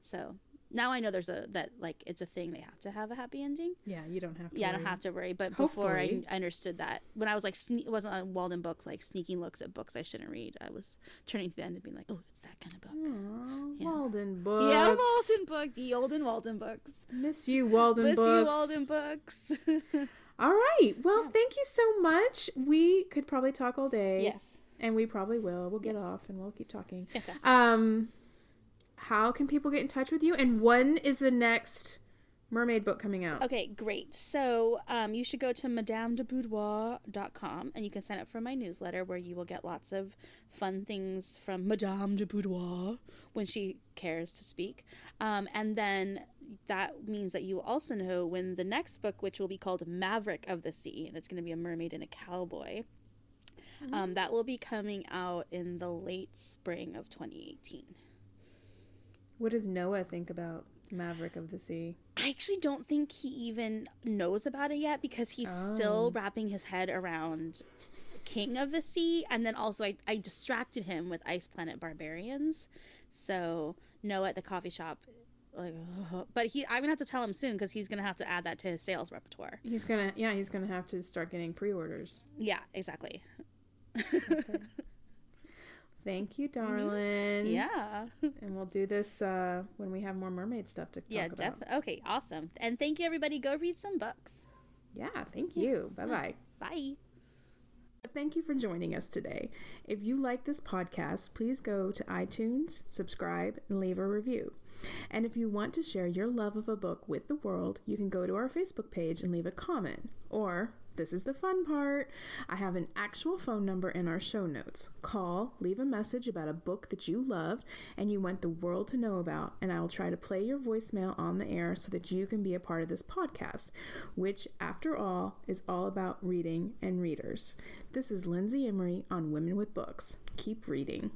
S2: so now I know there's a that like it's a thing they have to have a happy ending.
S1: Yeah, you don't have to.
S2: Yeah, I don't have to worry. But before I, I understood that, when I was like, sne- it wasn't on Walden books, like sneaking looks at books I shouldn't read. I was turning to the end and being like, oh, it's that kind of book.
S1: Aw,
S2: Yeah.
S1: Walden books.
S2: Yeah, Walden books, the olden Walden books.
S1: Miss you, Walden
S2: Miss
S1: books.
S2: Miss you, Walden books.
S1: All right. Well, thank you so much. We could probably talk all day.
S2: yes,
S1: And we probably will. We'll get
S2: Yes.
S1: off and we'll keep talking.
S2: fantastic.
S1: Um, how can people get in touch with you? And when is the next mermaid book coming out?
S2: Okay, great. So um, you should go to madamedeboudoir.com and you can sign up for my newsletter where you will get lots of fun things from Madame de Boudoir when she cares to speak. Um, and then that means that you also know when the next book, which will be called Maverick of the Sea, and it's going to be a mermaid and a cowboy, um, that will be coming out in the late spring of 2018.
S1: What does Noah think about Maverick of the Sea?
S2: I actually don't think he even knows about it yet because he's still
S1: Oh.
S2: wrapping his head around King of the Sea. And then also, I, I distracted him with Ice Planet Barbarians. So, Noah at the coffee shop, like, but he, I'm gonna have to tell him soon because he's gonna have to add that to his sales repertoire.
S1: He's gonna, yeah, he's gonna have to start getting pre-orders.
S2: Yeah, exactly.
S1: Thank you, darling.
S2: Yeah.
S1: And we'll do this uh, when we have more mermaid stuff to talk
S2: Yeah,
S1: about.
S2: definitely. Okay, awesome. And thank you, everybody. Go read some books.
S1: Yeah, thank you. Bye bye.
S2: Bye.
S1: Thank you for joining us today. If you like this podcast, please go to iTunes, subscribe, and leave a review. And if you want to share your love of a book with the world, you can go to our Facebook page and leave a comment. Or, this is the fun part, I have an actual phone number in our show notes. Call, leave a message about a book that you loved and you want the world to know about, and I will try to play your voicemail on the air so that you can be a part of this podcast, which, after all, is all about reading and readers. This is Lindsay Emery on Women with Books. Keep reading.